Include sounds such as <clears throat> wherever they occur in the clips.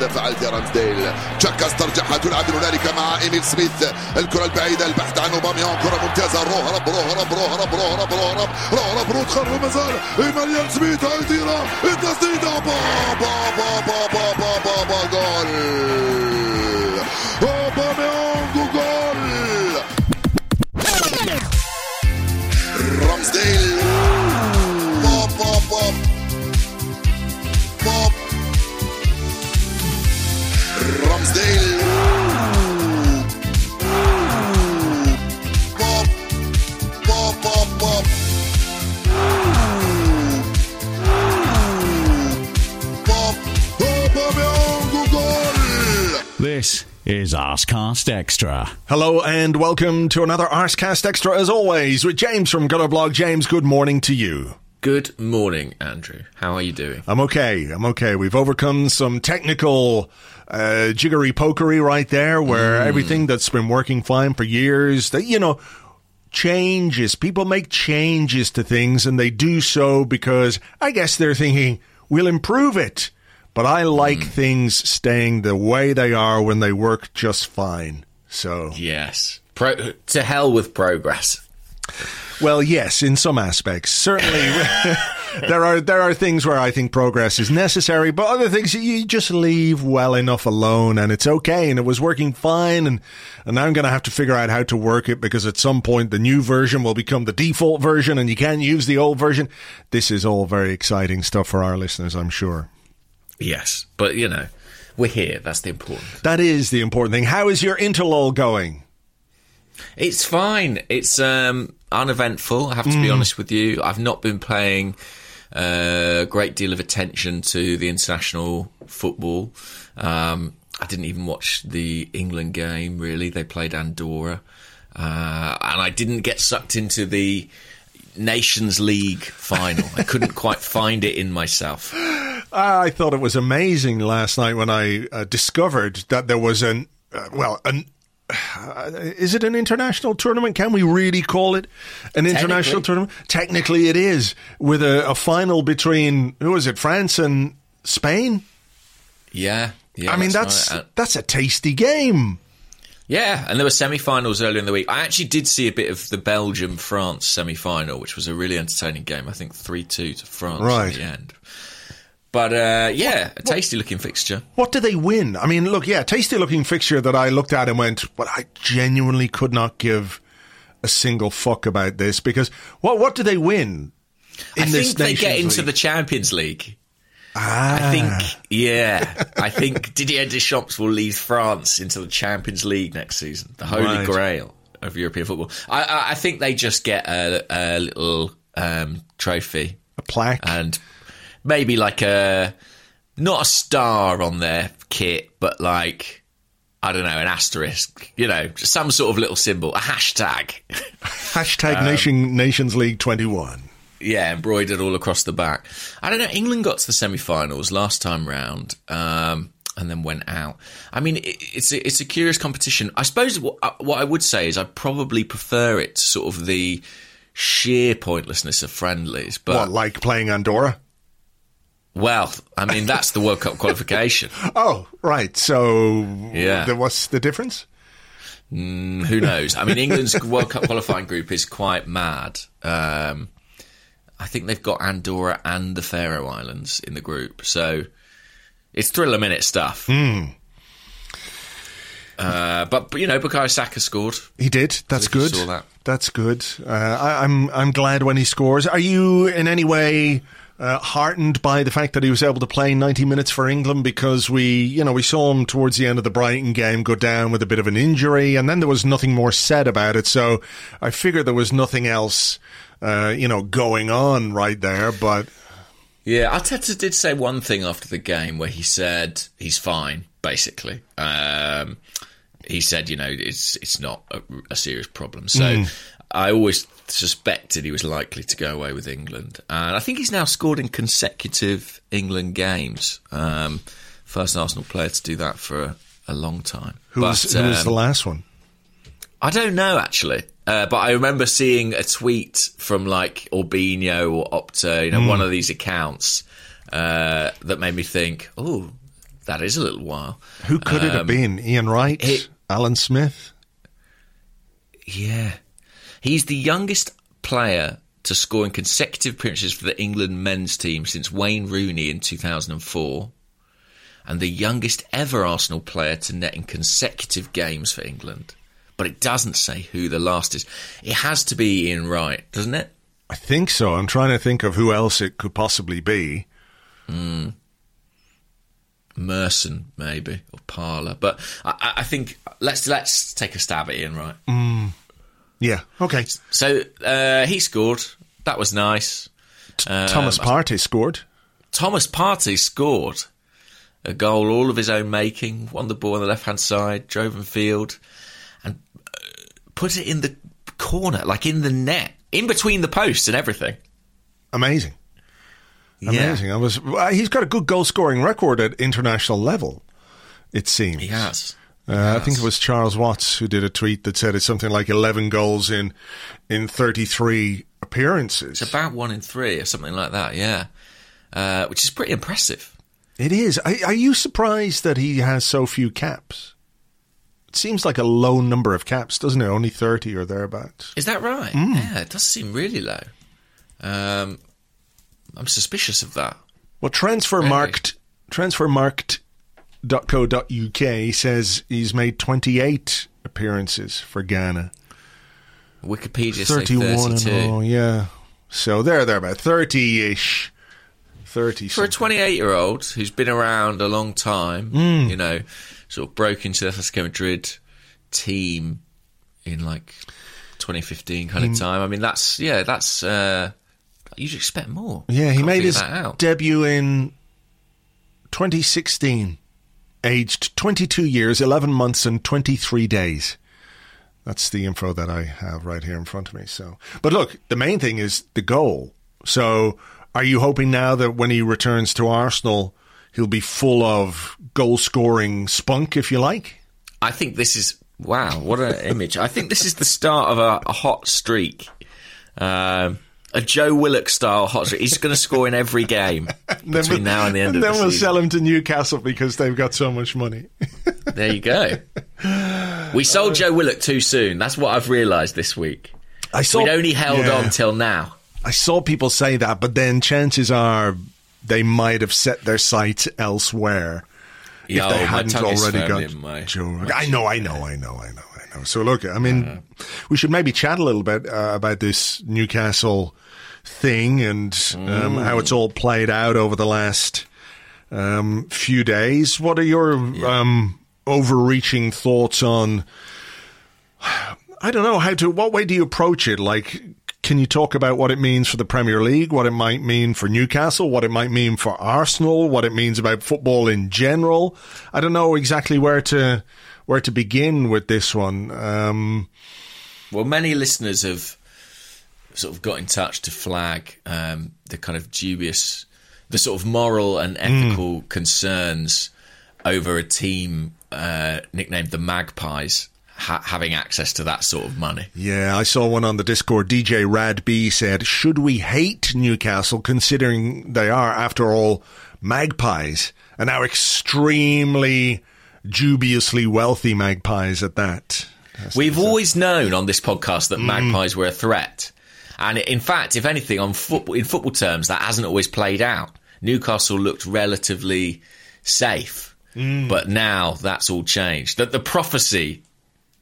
ماذا فعلت يا رامزديل تشاكاس ترجعها تلعب هنالك مع إيميل سميث. الكرة البعيدة البحث عن اوباميون كرة ممتازة. روهرب روهرب روهرب روهرب روهرب روهرب رود خرب مازال. إيميل سميث هيديرها التسديده با با با با با با با با جول. اوباميون جول. رامزديل This is Arsecast Extra. Hello and welcome to another Arsecast Extra as always with James from Gunnerblog. James, good morning to you. Good morning, Andrew. How are you doing? I'm okay. I'm okay. We've overcome some technical uh, jiggery pokery right there where everything that's been working fine for years, that, you know, changes. People make changes to things and they do so because I guess they're thinking, we'll improve it. But I like things staying the way they are when they work just fine. So. Yes. Pro- to hell with progress. Well, yes, in some aspects, certainly <laughs> <laughs> there are there are things where I think progress is necessary, but other things you just leave well enough alone, and it's okay, and it was working fine, and and now I'm going to have to figure out how to work it because at some point the new version will become the default version, and you can't use the old version. This is all very exciting stuff for our listeners, I'm sure. Yes. But, you know, we're here. That's the important. That is the important thing. How is your interlull going? It's fine. It's um, uneventful, I have to be honest with you. I've not been paying uh, a great deal of attention to the international football. Um, I didn't even watch the England game, really. They played Andorra. Uh, and I didn't get sucked into the Nations League final. I couldn't quite <laughs> find it in myself. I thought it was amazing last night when I uh, discovered that there was an uh, well an. <sighs> Is it an international tournament? Can we really call it an international Technically. tournament? Technically, it is with a, a final between who was it, France and Spain. Yeah. yeah I mean, that's right. Uh, that's a tasty game. Yeah, and there were semi-finals earlier in the week. I actually did see a bit of the Belgium-France semi-final, which was a really entertaining game. I think three-two to France Right. at the end. But uh, yeah, a tasty-looking fixture. What do they win? I mean, look, yeah, tasty looking fixture that I looked at and went, but I genuinely could not give a single fuck about this because what what do they win? In I think they get into League? the Champions League. Ah. I think, yeah, I think <laughs> Didier Deschamps will lead France into the Champions League next season, the holy Right. grail of European football. I, I, I think they just get a, a little um, trophy a plaque. and maybe like a not a star on their kit, but like I don't know, an asterisk, you know, some sort of little symbol, a hashtag. <laughs> Hashtag um, Nation Nations League 21. yeah, embroidered all across the back. I don't know. England got to the semi-finals last time round, um, and then went out. I mean, it, it's a, it's a curious competition. I suppose what, uh, what I would say is I probably prefer it to sort of the sheer pointlessness of friendlies, but what, like playing Andorra? Well, I mean that's the World Cup qualification. <laughs> Oh, right. So, Yeah. the, what's the difference? Mm, who knows? I mean, England's <laughs> World Cup qualifying group is quite mad. Um, I think they've got Andorra and the Faroe Islands in the group, so it's thriller minute stuff. Uh, but, but you know, Bukayo Saka scored. He did. That's you good. saw that. That's good. Uh, I, I'm I'm glad when he scores. Are you in any way uh, heartened by the fact that he was able to play 90 minutes for England because we, you know, we saw him towards the end of the Brighton game go down with a bit of an injury and then there was nothing more said about it. So I figured there was nothing else, uh, you know, going on right there, but. Yeah, Arteta did say one thing after the game where he said he's fine, basically. Um, he said, you know, it's it's not a, a serious problem. So mm. I always suspected he was likely to go away with England, and I think he's now scored in consecutive England games. Um, first Arsenal player to do that for a, a long time. Who, but, was, who um, was the last one? I don't know actually, uh, but I remember seeing a tweet from like Orbinho or Opta, you know, mm. one of these accounts uh, that made me think, oh, that is a little while. Who could um, it have um, been? Ian Wright, it, Alan Smith. Yeah, He's the youngest player to score in consecutive appearances for the England men's team since Wayne Rooney in 2004, and the youngest ever Arsenal player to net in consecutive games for England. But it doesn't say who the last is. It has to be Ian Wright, doesn't it? I think so. I'm trying to think of who else it could possibly be. Mm. Merson, maybe, or Parlour. But I, I, think let's let's take a stab at Ian Wright. Mm. Yeah. Okay. So uh, he scored. That was nice. Um, Thomas Partey scored. Thomas Partey scored a goal, all of his own making. Won the ball on the left hand side, drove in field, and uh, put it in the corner, like in the net, in between the posts and everything. Amazing. Amazing. Yeah. I was. He's got a good goal scoring record at international level. It seems he has. Uh, I think it was Charles Watts who did a tweet that said it's something like 11 goals in in 33 appearances. It's about one in three or something like that, yeah. Uh, which is pretty impressive. It is. Are, are, you surprised that he has so few caps? It seems like a low number of caps, doesn't it? Only 30 or thereabouts. Is that right? Mm. Yeah, it does seem really low. Um, I'm suspicious of that. Well, transfer really? marked Transfermarkt .co.uk says he's made 28 appearances for Ghana. Wikipedia 31 32. All, yeah. So they're there about 30-ish. 30 For a 28-year-old who's been around a long time, mm. you know, sort of broke into the Atletico Madrid team in like 2015 kind of time. I mean, that's yeah, that's uh, you'd expect more. Yeah, he Can't made his debut in 2016 aged 22 years, 11 months, and 23 days. That's the info that I have right here in front of me. So, but look, the main thing is the goal. So, are you hoping now that when he returns to Arsenal, he'll be full of goal scoring spunk, if you like? I think this is wow, what an image! I think this is the start of a, a hot streak. Um, a Joe Willock style hot streak. He's going to score in every game <laughs> between we'll, now and the end and of the then we'll sell him to Newcastle because they've got so much money. <laughs> there you go. We sold uh, Joe Willock too soon. That's what I've realised this week. I saw, We'd only held yeah, on till now. I saw people say that, but then chances are they might have set their sights elsewhere. Yo, if they hadn't already got my, Joe. My I know, I know, I know, I know, Know. So look, I mean, uh, we should maybe chat a little bit uh, about this Newcastle thing and um, how it's all played out over the last um, few days. What are your um, overreaching thoughts on? I don't know how to. What way do you approach it? Like, can you talk about what it means for the Premier League, what it might mean for Newcastle, what it might mean for Arsenal, what it means about football in general? I don't know exactly where to where to begin with this one. Um, well, many listeners have sort of got in touch to flag um, the kind of dubious, the sort of moral and hmm. ethical mm. concerns over a team uh, nicknamed the Magpies ha- having access to that sort of money. Yeah, I saw one on the Discord. DJ Rad B said, "Should we hate Newcastle considering they are, after all, magpies and now extremely dubiously wealthy magpies at that?" We've always known on this podcast that mm. magpies were a threat. And in fact, if anything, on football, in football terms, that hasn't always played out. Newcastle looked relatively safe, mm. but now that's all changed. That the prophecy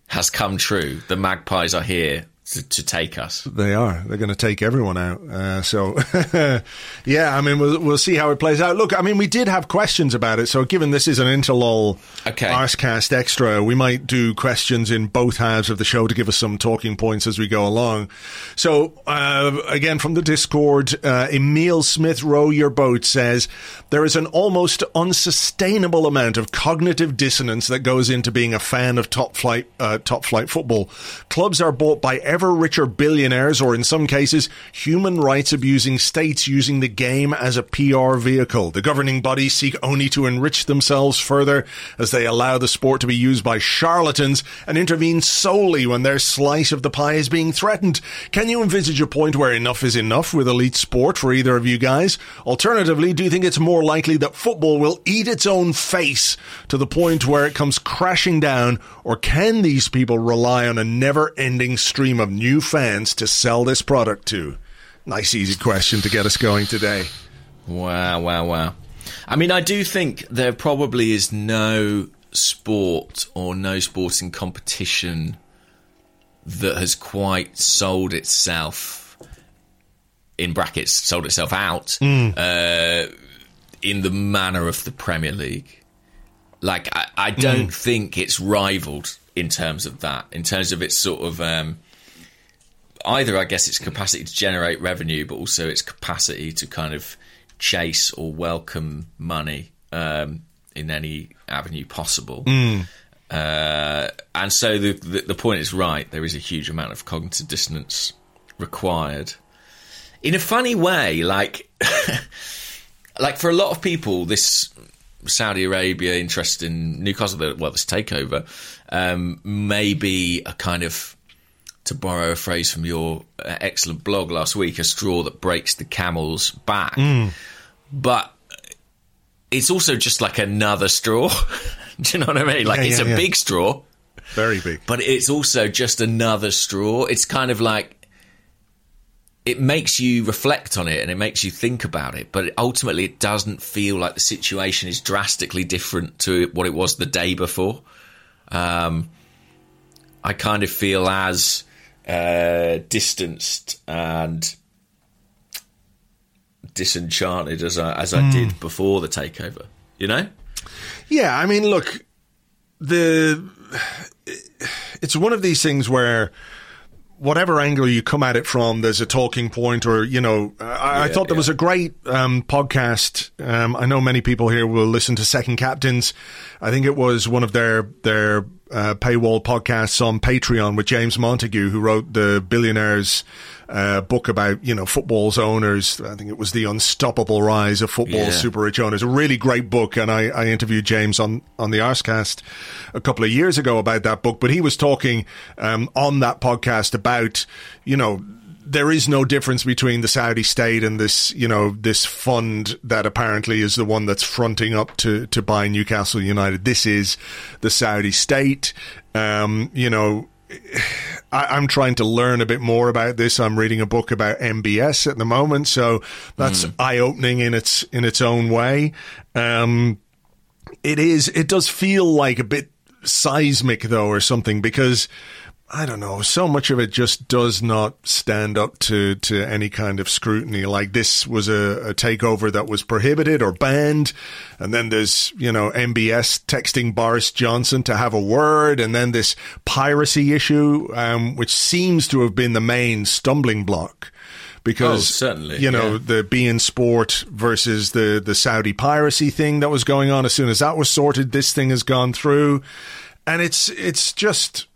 has come true. The Magpies are here to, to take us. They are. They're going to take everyone out. Uh, so, <laughs> yeah, I mean, we'll, we'll see how it plays out. Look, I mean, we did have questions about it. So, given this is an interlull Okay. Arsecast extra, we might do questions in both halves of the show to give us some talking points as we go along. So, uh, again, from the Discord, uh, Emil Smith Row Your Boat says there is an almost unsustainable amount of cognitive dissonance that goes into being a fan of top flight, uh, top flight football. Clubs are bought by ever richer billionaires, or in some cases, human rights abusing states using the game as a PR vehicle. The governing bodies seek only to enrich themselves further as they allow the sport to be used by charlatans and intervene solely when their slice of the pie is being threatened. Can you envisage a point where enough is enough with elite sport for either of you guys? Alternatively, do you think it's more likely that football will eat its own face to the point where it comes crashing down, or can these people rely on a never ending stream of new fans to sell this product to? Nice, easy question to get us going today. Wow, wow, wow. I mean, I do think there probably is no sport or no sporting competition that has quite sold itself, in brackets, sold itself out uh, in the manner of the Premier League. Like, I, I don't think it's rivaled in terms of that, in terms of its sort of. Um, either I guess its capacity to generate revenue, but also its capacity to kind of chase or welcome money um, in any avenue possible. Uh, and so the, the the point is right. There is a huge amount of cognitive dissonance required. In a funny way, like <laughs> like for a lot of people, this Saudi Arabia interest in Newcastle, the- well, this takeover, um, may be a kind of, to borrow a phrase from your uh, excellent blog last week, a straw that breaks the camel's back. But it's also just like another straw. <laughs> Do you know what I mean? Like Yeah, it's yeah, a yeah. big straw, Very big. but it's also just another straw. It's kind of like it makes you reflect on it and it makes you think about it, but ultimately it doesn't feel like the situation is drastically different to what it was the day before. Um, I kind of feel as uh, distanced and disenchanted as I, as I did before the takeover. You know? Yeah, I mean, look, the it's one of these things where whatever angle you come at it from, there's a talking point, or you know, I, I thought there yeah. was a great um, podcast. Um, I know many people here will listen to Second Captains. I think it was one of their their uh, paywall podcasts on Patreon with James Montague, who wrote the Billionaires. Uh, book about you know football's owners. I think it was the unstoppable rise of football Yeah. super rich owners. A really great book, and I, I interviewed James on on the Arsecast a couple of years ago about that book. But he was talking um, on that podcast about you know there is no difference between the Saudi state and this you know this fund that apparently is the one that's fronting up to to buy Newcastle United. This is the Saudi state. Um, you know. I, I'm trying to learn a bit more about this. I'm reading a book about MBS at the moment, so that's eye opening in its in its own way. Um, it is. It does feel like a bit seismic though, or something, because I don't know. So much of it just does not stand up to to any kind of scrutiny. Like this was a, a takeover that was prohibited or banned, and then there's you know MBS texting Boris Johnson to have a word, and then this piracy issue, um, which seems to have been the main stumbling block. Because Oh, certainly, you know yeah. the beIN Sport versus the the Saudi piracy thing that was going on. As soon as that was sorted, this thing has gone through, and it's it's just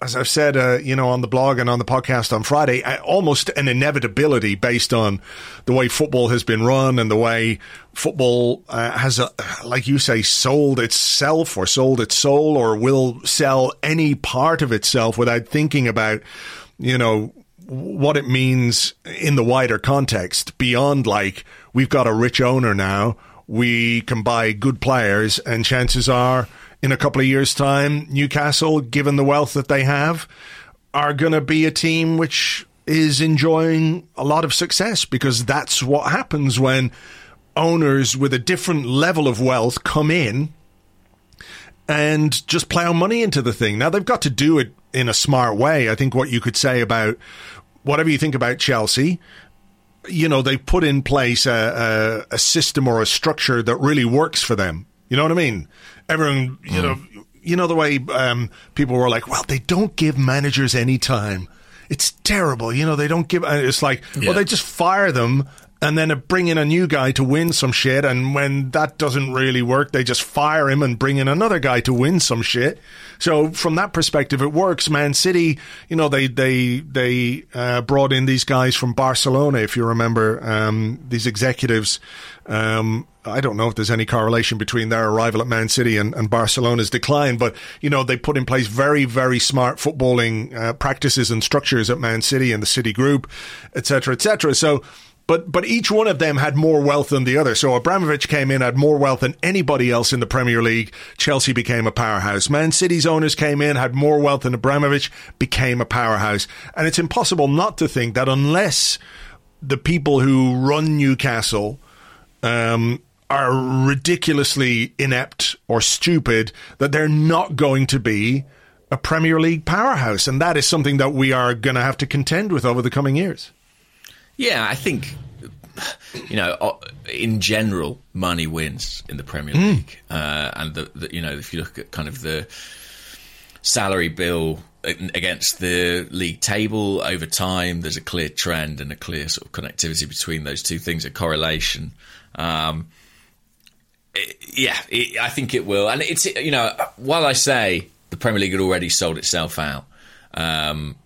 as I've said, uh, you know, on the blog and on the podcast on Friday, uh, almost an inevitability based on the way football has been run and the way football uh, has, uh like you say, sold itself or sold its soul or will sell any part of itself without thinking about, you know, what it means in the wider context beyond like we've got a rich owner now we can buy good players and chances are in a couple of years time Newcastle given the wealth that they have are going to be a team which is enjoying a lot of success because that's what happens when owners with a different level of wealth come in and just plow money into the thing. Now they've got to do it in a smart way. I think what you could say about whatever you think about Chelsea, you know, they've put in place a, a, a system or a structure that really works for them. You know what I mean? Everyone, you know, you know the way um, people were like, well, they don't give managers any time. It's terrible. You know, they don't give. It's like, Yeah. well, they just fire them and then bring in a new guy to win some shit. And when that doesn't really work, they just fire him and bring in another guy to win some shit. So from that perspective, it works. Man City, you know, they they they uh, brought in these guys from Barcelona, if you remember, um, these executives. Um, I don't know if there's any correlation between their arrival at Man City and, and Barcelona's decline, but you know they put in place very, very smart footballing uh, practices and structures at Man City and the City Group, etc., etc. So, but but each one of them had more wealth than the other. So Abramovich came in had more wealth than anybody else in the Premier League. Chelsea became a powerhouse. Man City's owners came in had more wealth than Abramovich, became a powerhouse, and it's impossible not to think that unless the people who run Newcastle um, are ridiculously inept or stupid that they're not going to be a Premier League powerhouse. And that is something that we are going to have to contend with over the coming years. Yeah, I think you know, in general, money wins in the Premier League, uh, and the, the you know if you look at kind of the salary bill against the league table over time, there's a clear trend and a clear sort of connectivity between those two things, a correlation. Um, yeah, it, I think it will, and it's you know while I say the Premier League had already sold itself out. Um,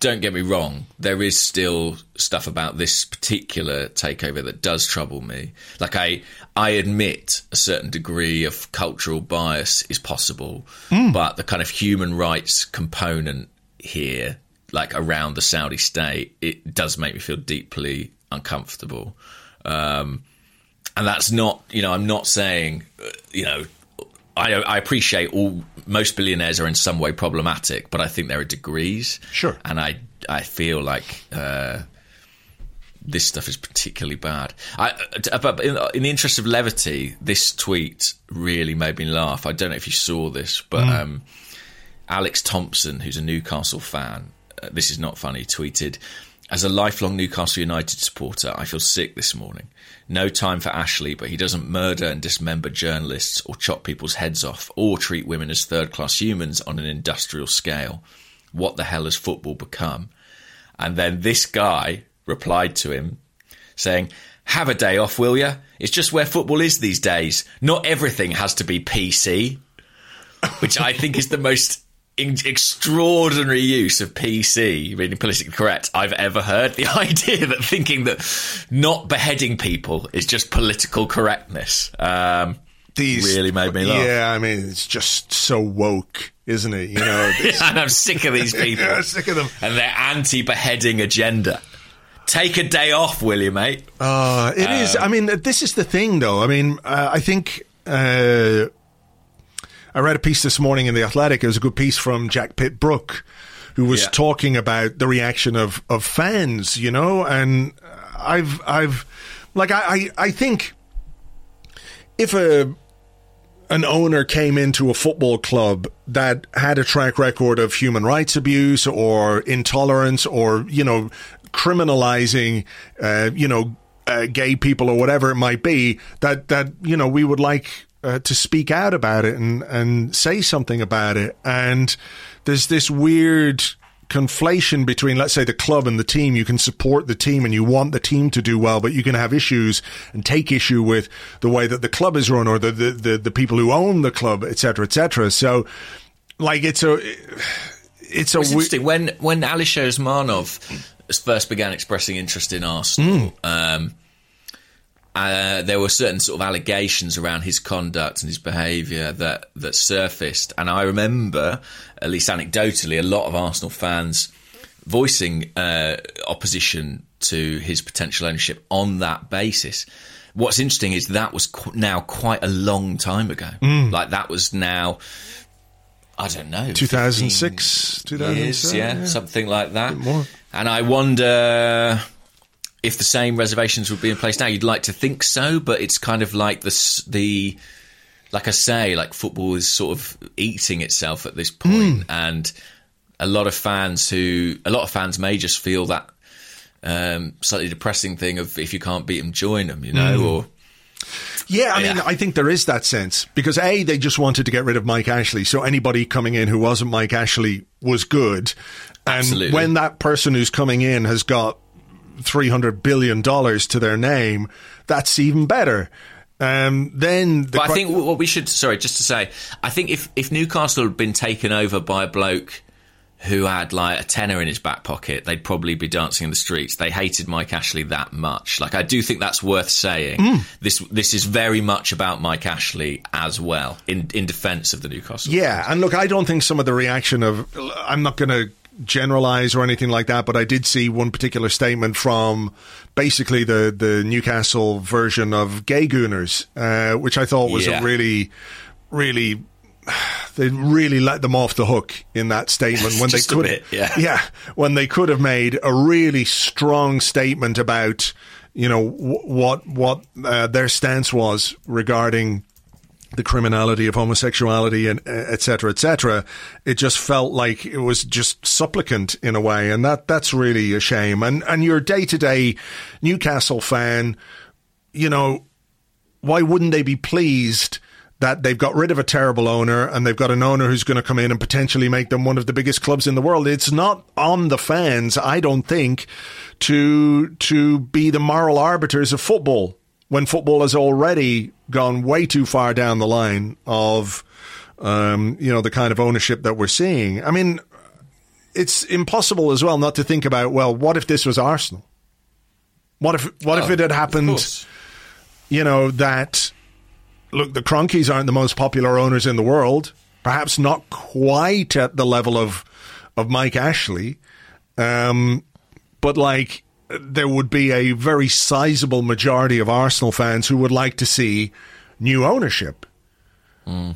don't get me wrong, there is still stuff about this particular takeover that does trouble me. Like I I admit a certain degree of cultural bias is possible, but the kind of human rights component here, like around the Saudi state, it does make me feel deeply uncomfortable. Um, and that's not, you know, I'm not saying, uh, you know, I, I appreciate all most billionaires are in some way problematic, but I think there are degrees. Sure. and I I feel like uh, this stuff is particularly bad. I, uh, but in, in the interest of levity, this tweet really made me laugh. I don't know if you saw this, but um, Alex Thompson, who's a Newcastle fan, uh, this is not funny, tweeted. As a lifelong Newcastle United supporter, I feel sick this morning. No time for Ashley, but he doesn't murder and dismember journalists or chop people's heads off or treat women as third class humans on an industrial scale. What the hell has football become? And then this guy replied to him saying, Have a day off, will ya? It's just where football is these days. Not everything has to be PC which I think is the most extraordinary use of PC, meaning politically correct, I've ever heard. <laughs> The idea that thinking that not beheading people is just political correctness. Um, These Really made me laugh. Yeah, I mean, it's just so woke, isn't it? You know, <laughs> and I'm sick of these <laughs> people Yeah, sick of them. and their anti-beheading agenda. Take a day off, will you, mate? Uh, it is. I mean, this is the thing, though. I mean, uh, I think uh, I read a piece this morning in the Athletic. It was a good piece from Jack Pitt-Brooke, who was Yeah. talking about the reaction of of fans. You know, and I've I've like I I, I think if a an owner came into a football club that had a track record of human rights abuse or intolerance or you know criminalizing uh, you know uh, gay people or whatever it might be that that you know we would like uh, to speak out about it and and say something about it. And there's this weird conflation between let's say the club and the team. You can support the team and you want the team to do well but you can have issues and take issue with the way that the club is run or the the, the, the people who own the club etc etc so like it's a it's a It's interesting. When when Alisher Usmanov first began expressing interest in Arsenal. Um, uh, there were certain sort of allegations around his conduct and his behaviour that that surfaced, and I remember, at least anecdotally, a lot of Arsenal fans voicing uh, opposition to his potential ownership on that basis. What's interesting is that was qu- now quite a long time ago. Like that was now. I don't know. 2006, 15 years, 2007, yeah, yeah. something like that. more. And I wonder if the same reservations would be in place now. You'd like to think so, but it's kind of like the the like I say, like football is sort of eating itself at this point, and a lot of fans who, a lot of fans may just feel that um, slightly depressing thing of if you can't beat them, join them, you know, or Yeah, I mean, Yeah. I think there is that sense because A, they just wanted to get rid of Mike Ashley. So anybody coming in who wasn't Mike Ashley was good. And Absolutely. when that person who's coming in has got $300 billion to their name, that's even better. Um, then the But I think what we should, sorry, just to say, I think if, if Newcastle had been taken over by a bloke who had like a tenner in his back pocket, they'd probably be dancing in the streets. They hated Mike Ashley that much. Like, I do think that's worth saying. Hmm. This this is very much about Mike Ashley as well, in in defence of the Newcastle. Yeah, and look, I don't think some of the reaction of I'm not going to generalize or anything like that, but I did see one particular statement from basically the the Newcastle version of Gay Gooners, uh, which I thought was Yeah. a really, really. <sighs> They really let them off the hook in that statement when <laughs> they could, bit, yeah. <laughs> yeah, when they could have made a really strong statement about, you know, w- what what uh, their stance was regarding the criminality of homosexuality and uh, et cetera, et cetera. It just felt like it was just supplicant in a way, and that that's really a shame. And and your day to day Newcastle fan, you know, why wouldn't they be pleased? That they've got rid of a terrible owner and they've got an owner who's going to come in and potentially make them one of the biggest clubs in the world. It's not on the fans, I don't think, to to be the moral arbiters of football when football has already gone way too far down the line of um, you know the kind of ownership that we're seeing. I mean, it's impossible as well not to think about well, what if this was Arsenal? What if what if Oh, it had happened? you know, that look, the Kroenkes aren't the most popular owners in the world. Perhaps not quite at the level of of Mike Ashley, um, but like there would be a very sizable majority of Arsenal fans who would like to see new ownership. Hmm.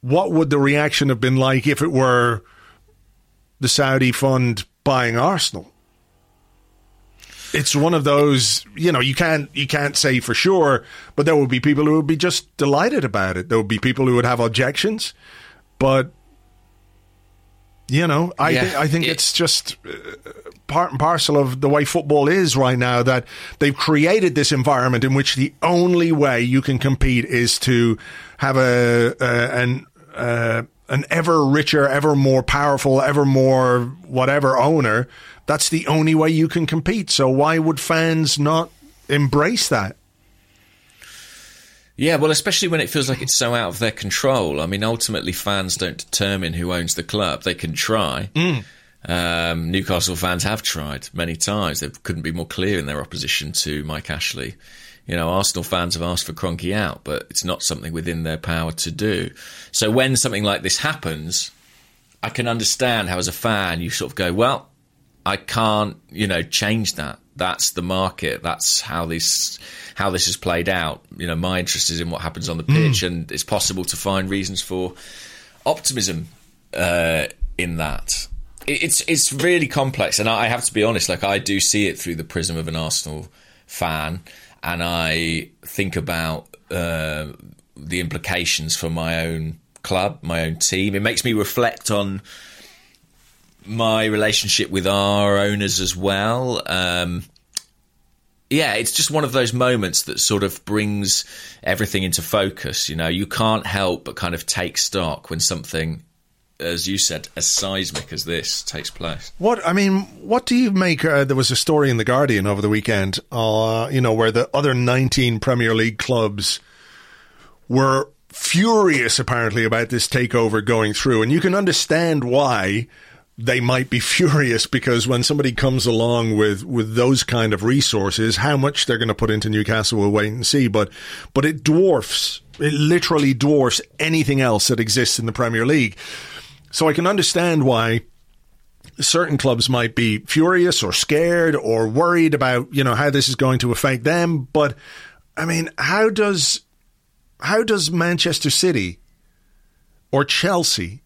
What would the reaction have been like if it were the Saudi fund buying Arsenal? it's one of those you know you can't you can't say for sure but there would be people who would be just delighted about it there would be people who would have objections but you know i Yeah. think i think It- it's just uh, part and parcel of the way football is right now that they've created this environment in which the only way you can compete is to have a, a an uh, an ever richer, ever more powerful, ever more whatever owner. That's the only way you can compete. So why would fans not embrace that? Yeah, well, especially when it feels like it's so out of their control. I mean, ultimately, fans don't determine who owns the club. They can try. Um, Newcastle fans have tried many times. They couldn't be more clear in their opposition to Mike Ashley. You know, Arsenal fans have asked for Kroenke out, but it's not something within their power to do. So when something like this happens, I can understand how, as a fan, you sort of go, well, I can't, you know, change that. That's the market. That's how this how this has played out. You know, my interest is in what happens on the pitch, and it's possible to find reasons for optimism uh, in that. It's it's really complex, and I I have to be honest. Like I do see it through the prism of an Arsenal fan, and I think about uh, the implications for my own club, my own team. It makes me reflect on my relationship with our owners as well. Um, yeah, it's just one of those moments that sort of brings everything into focus. You know, you can't help but kind of take stock when something, as you said, as seismic as this takes place. What I mean, what do you make? Uh, there was a story in the Guardian over the weekend, uh, you know, where the other 19 Premier League clubs were furious apparently about this takeover going through, and you can understand why they might be <laughs> furious because when somebody comes along with with those kind of resources, how much they're going to put into Newcastle, we'll wait and see. But but it dwarfs, it literally dwarfs anything else that exists in the Premier League. So I can understand why certain clubs might be furious or scared or worried about you know how this is going to affect them but i mean how does how does manchester city or chelsea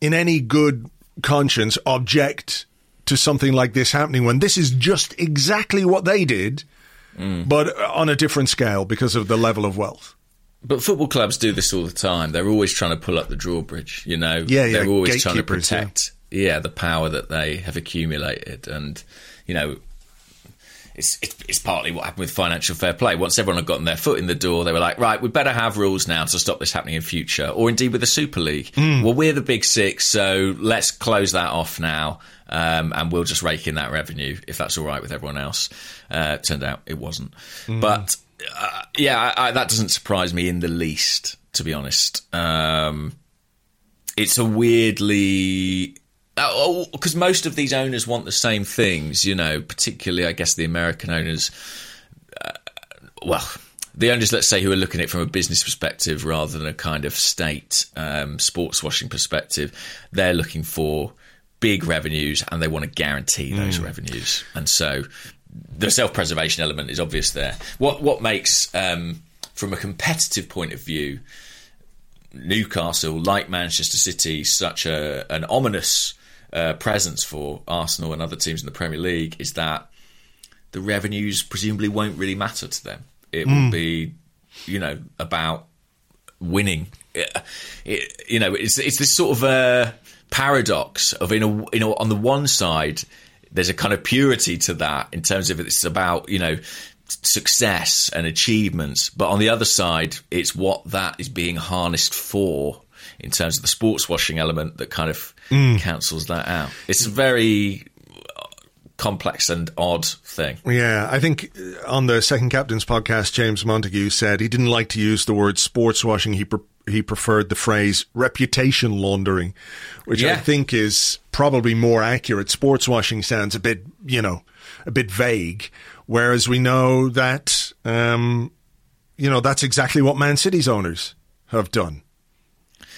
in any good conscience object to something like this happening when this is just exactly what they did mm. but on a different scale because of the level of wealth But football clubs do this all the time. They're always trying to pull up the drawbridge, you know. Yeah, yeah, They're always trying to gatekeepers, yeah. protect, yeah. the power that they have accumulated, and you know, it's, it's it's partly what happened with financial fair play. Once everyone had gotten their foot in the door, they were like, right, we better have rules now to stop this happening in future, or indeed with the Super League. Hmm. Well, we're the big six, so let's close that off now. Um, and we'll just rake in that revenue if that's all right with everyone else. Uh, turned out it wasn't. But uh, yeah, I, I, that doesn't surprise me in the least, to be honest. Um, it's a weirdly. Because most of these owners want the same things, you know, particularly, I guess, the American owners. Uh, well, the owners, let's say, who are looking at it from a business perspective rather than a kind of state um, sports washing perspective, they're looking for big revenues and they want to guarantee those revenues. And so the self-preservation element is obvious there. What what makes um, from a competitive point of view Newcastle, like Manchester City, such a an ominous uh, presence for Arsenal and other teams in the Premier League is that the revenues presumably won't really matter to them. It will be, you know, about winning. It, it- you know, it's it's this sort of uh, paradox of in a you know on the one side there's a kind of purity to that in terms of it's about you know success and achievements, but on the other side it's what that is being harnessed for in terms of the sports washing element that kind of cancels that out. It's a very complex and odd thing. Yeah, I think uh, on the Second Captain's podcast, James Montague said he didn't like to use the word sports washing. He pre- he preferred the phrase reputation laundering, which I think is probably more accurate. Sports washing sounds a bit, you know, a bit vague, whereas we know that, um, you know, that's exactly what Man City's owners have done.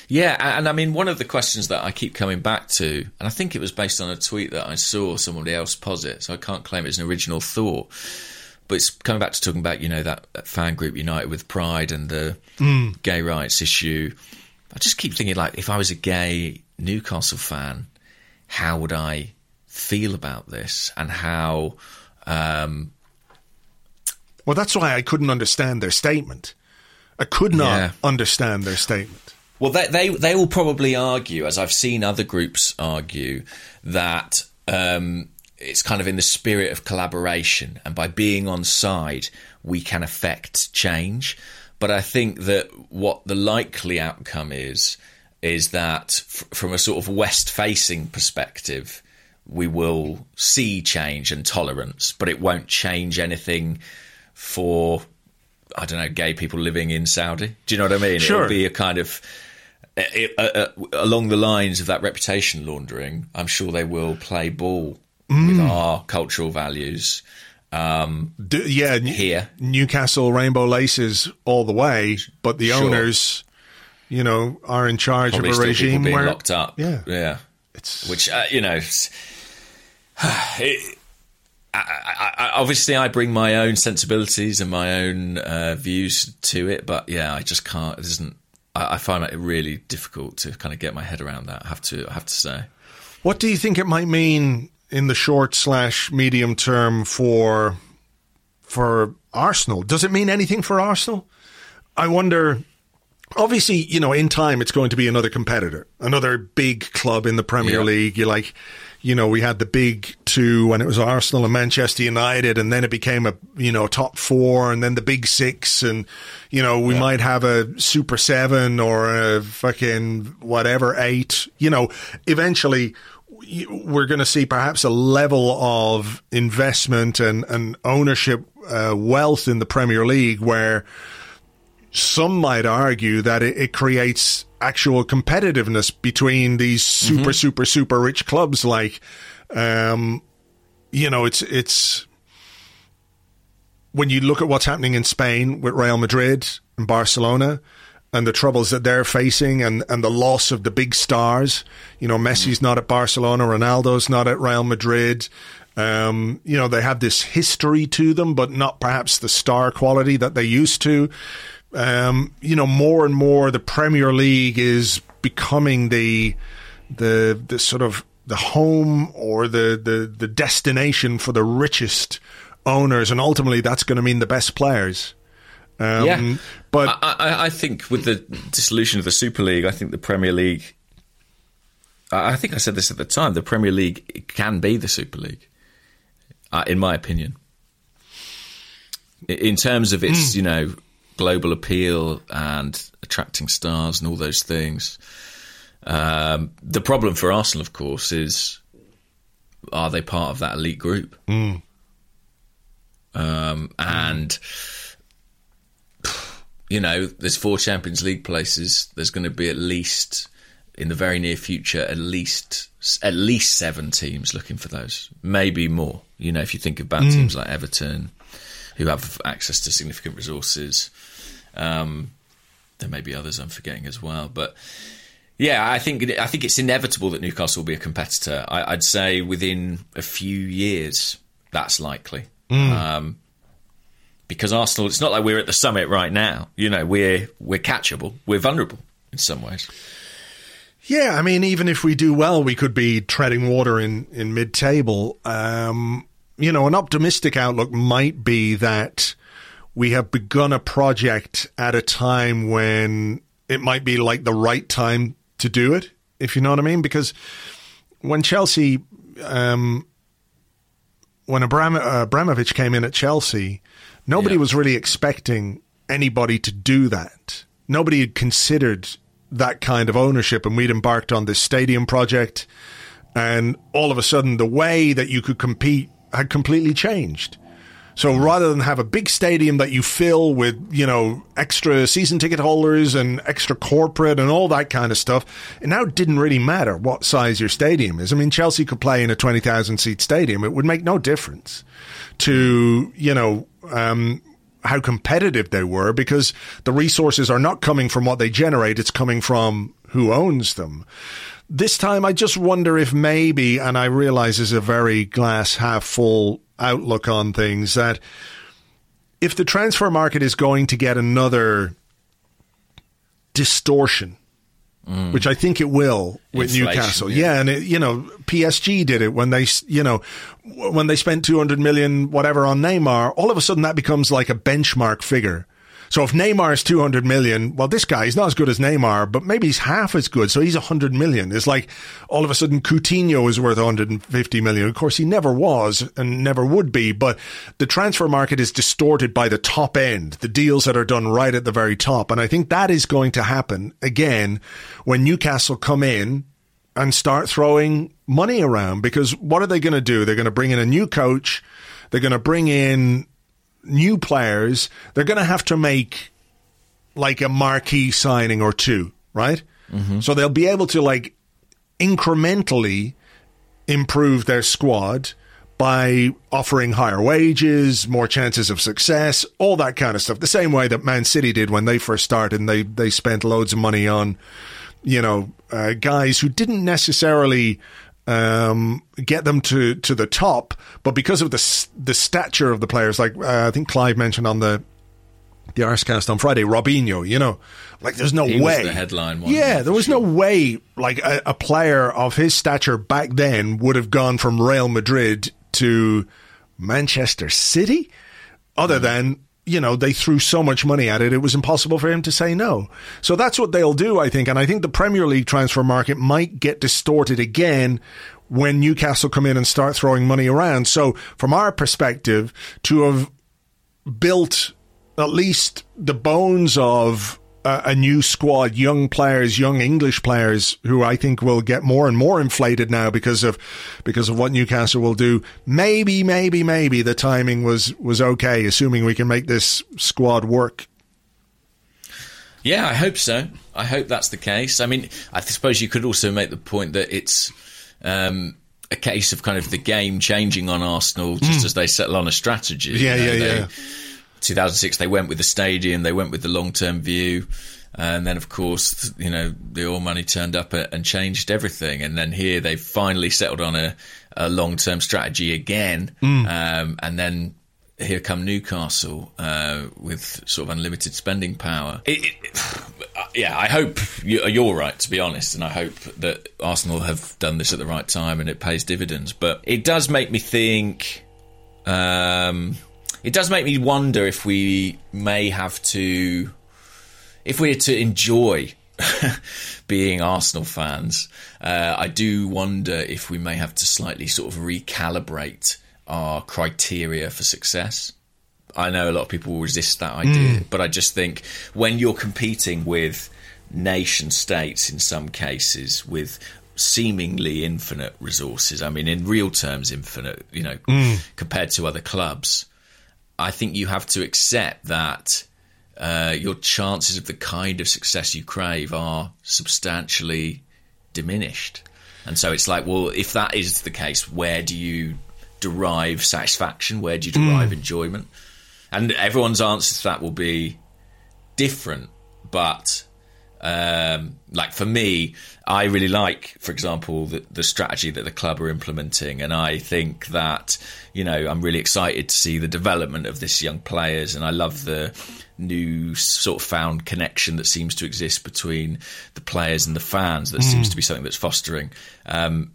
Yeah, and I mean, one of the questions that I keep coming back to, and I think it was based on a tweet that I saw somebody else posit, so I can't claim it's an original thought, but it's coming back to talking about, you know, that, that fan group United with Pride and the gay rights issue. I just keep thinking, like, if I was a gay Newcastle fan, how would I feel about this? And how. Um, Well, that's why I couldn't understand their statement. I could not Yeah. understand their statement. Well, they, they they will probably argue, as I've seen other groups argue, that um, it's kind of in the spirit of collaboration, and by being on side, we can affect change. But I think that what the likely outcome is is that f- from a sort of west-facing perspective, we will see change and tolerance, but it won't change anything for I don't know, gay people living in Saudi. Do you know what I mean? Sure. It'll be a kind of it, uh, uh, along the lines of that reputation laundering. I'm sure they will play ball Mm. with our cultural values. D- yeah, Here. Newcastle Rainbow Laces all the way, but the Sure. owners, you know, are in charge Probably of a regime being where locked up. Yeah, yeah. it's Which uh, you know, <sighs> it, I, I, I, obviously I bring my own sensibilities and my own uh, views to it, but yeah, I just can't. It isn't. I, I find it really difficult to kind of get my head around that. I have to. I have to say. What do you think it might mean in the short slash medium term for for Arsenal? Does it mean anything for Arsenal? I wonder. Obviously, you know, in time it's going to be another competitor, another big club in the Premier Yeah. League. You like, you know, we had the big two when it was Arsenal and Manchester United, and then it became a you know top four, and then the big six, and you know we might have a Super Seven or a fucking whatever eight. You know, eventually we're going to see perhaps a level of investment and, and ownership uh, wealth in the Premier League where some might argue that it, it creates actual competitiveness between these super, super, super rich clubs. Like, um, you know, it's it's when you look at what's happening in Spain with Real Madrid and Barcelona and the troubles that they're facing and, and the loss of the big stars. You know, Messi's not at Barcelona, Ronaldo's not at Real Madrid. Um, you know, they have this history to them, but not perhaps the star quality that they used to. Um, you know, more and more the Premier League is becoming the the the sort of the home or the the, the destination for the richest owners, and ultimately that's going to mean the best players. Um, yeah, but I, I, I think with the dissolution of the Super League, I think the Premier League. I think I said this at the time. The Premier League can be the Super League, uh, in my opinion. In terms of its, you know, global appeal and attracting stars and all those things. Um, the problem for Arsenal, of course, is are they part of that elite group? Um, and you know, there's four Champions League places. There's going to be at least in the very near future, at least at least seven teams looking for those, maybe more. You know, if you think about teams like Everton, who have access to significant resources, um, there may be others I'm forgetting as well, but. Yeah, I think I think it's inevitable that Newcastle will be a competitor. I, I'd say within a few years, that's likely. Um, because Arsenal, it's not like we're at the summit right now. You know, we're we're catchable, we're vulnerable in some ways. Yeah, I mean, even if we do well, we could be treading water in, in mid table. Um, you know, an optimistic outlook might be that we have begun a project at a time when it might be like the right time to do it, if you know what I mean. Because when Chelsea, um, when Abram- uh, Abramovich came in at Chelsea, nobody Yeah. was really expecting anybody to do that. Nobody had considered that kind of ownership, and we'd embarked on this stadium project, and all of a sudden, the way that you could compete had completely changed. So rather than have a big stadium that you fill with, you know, extra season ticket holders and extra corporate and all that kind of stuff, it now didn't really matter what size your stadium is. I mean, Chelsea could play in a 20,000 seat stadium. It would make no difference to, you know, um, how competitive they were because the resources are not coming from what they generate. It's coming from who owns them. This time, I just wonder if maybe, and I realize is a very glass half full outlook on things, that if the transfer market is going to get another distortion, mm. which I think it will with Inflation, Newcastle. yeah. Yeah. and it, you know, PSG did it when they, you know, when they spent 200 million whatever on Neymar, all of a sudden that becomes like a benchmark figure. So if Neymar is 200 million, well, this guy, he's not as good as Neymar, but maybe he's half as good. So he's 100 million. It's like all of a sudden Coutinho is worth 150 million. Of course, he never was and never would be, but the transfer market is distorted by the top end, the deals that are done right at the very top. And I think that is going to happen again when Newcastle come in and start throwing money around because what are they going to do? They're going to bring in a new coach. They're going to bring in new players. They're going to have to make like a marquee signing or two, right? So they'll be able to like incrementally improve their squad by offering higher wages, more chances of success, all that kind of stuff. The same way that Man City did when they first started and they, they spent loads of money on, you know, uh, guys who didn't necessarily um, get them to, to the top, but because of the the stature of the players, like uh, I think Clive mentioned on the the Arsecast on Friday, Robinho, you know, like there's no He was way. the headline one, yeah, there was no way like a, a player of his stature back then would have gone from Real Madrid to Manchester City, other than you know they threw so much money at it, it was impossible for him to say no. So that's what they'll do, I think, and I think the Premier League transfer market might get distorted again when Newcastle come in and start throwing money around. So from our perspective, to have built at least the bones of a, a new squad, young players, young English players, who I think will get more and more inflated now because of because of what Newcastle will do. Maybe, maybe, maybe the timing was was okay, assuming we can make this squad work. Yeah, I hope so. I hope that's the case. I mean, I suppose you could also make the point that it's um, a case of kind of the game changing on Arsenal just as they settle on a strategy. Yeah, You know, yeah, they- yeah. 2006, they went with the stadium, they went with the long term view. And then, of course, you know, the oil money turned up and changed everything. And then here they've finally settled on a, a long term strategy again. Hmm. Um, and then here come Newcastle uh, with sort of unlimited spending power. It, it, <sighs> yeah, I hope you- you're right, to be honest, and I hope that Arsenal have done this at the right time and it pays dividends. But it does make me think. Um, it does make me wonder if we may have to, if we're to enjoy <laughs> being Arsenal fans, uh, I do wonder if we may have to slightly sort of recalibrate our criteria for success. I know a lot of people will resist that idea, but I just think when you're competing with nation states in some cases with seemingly infinite resources, I mean, in real terms, infinite, you know, compared to other clubs, I think you have to accept that uh, your chances of the kind of success you crave are substantially diminished. And so it's like, well, if that is the case, where do you derive satisfaction? Where do you derive enjoyment? And everyone's answer to that will be different. But um, like for me, I really like, for example, the, the strategy that the club are implementing, and I think that you know I'm really excited to see the development of this young players, and I love the new sort of found connection that seems to exist between the players and the fans. That seems to be something that's fostering. Um,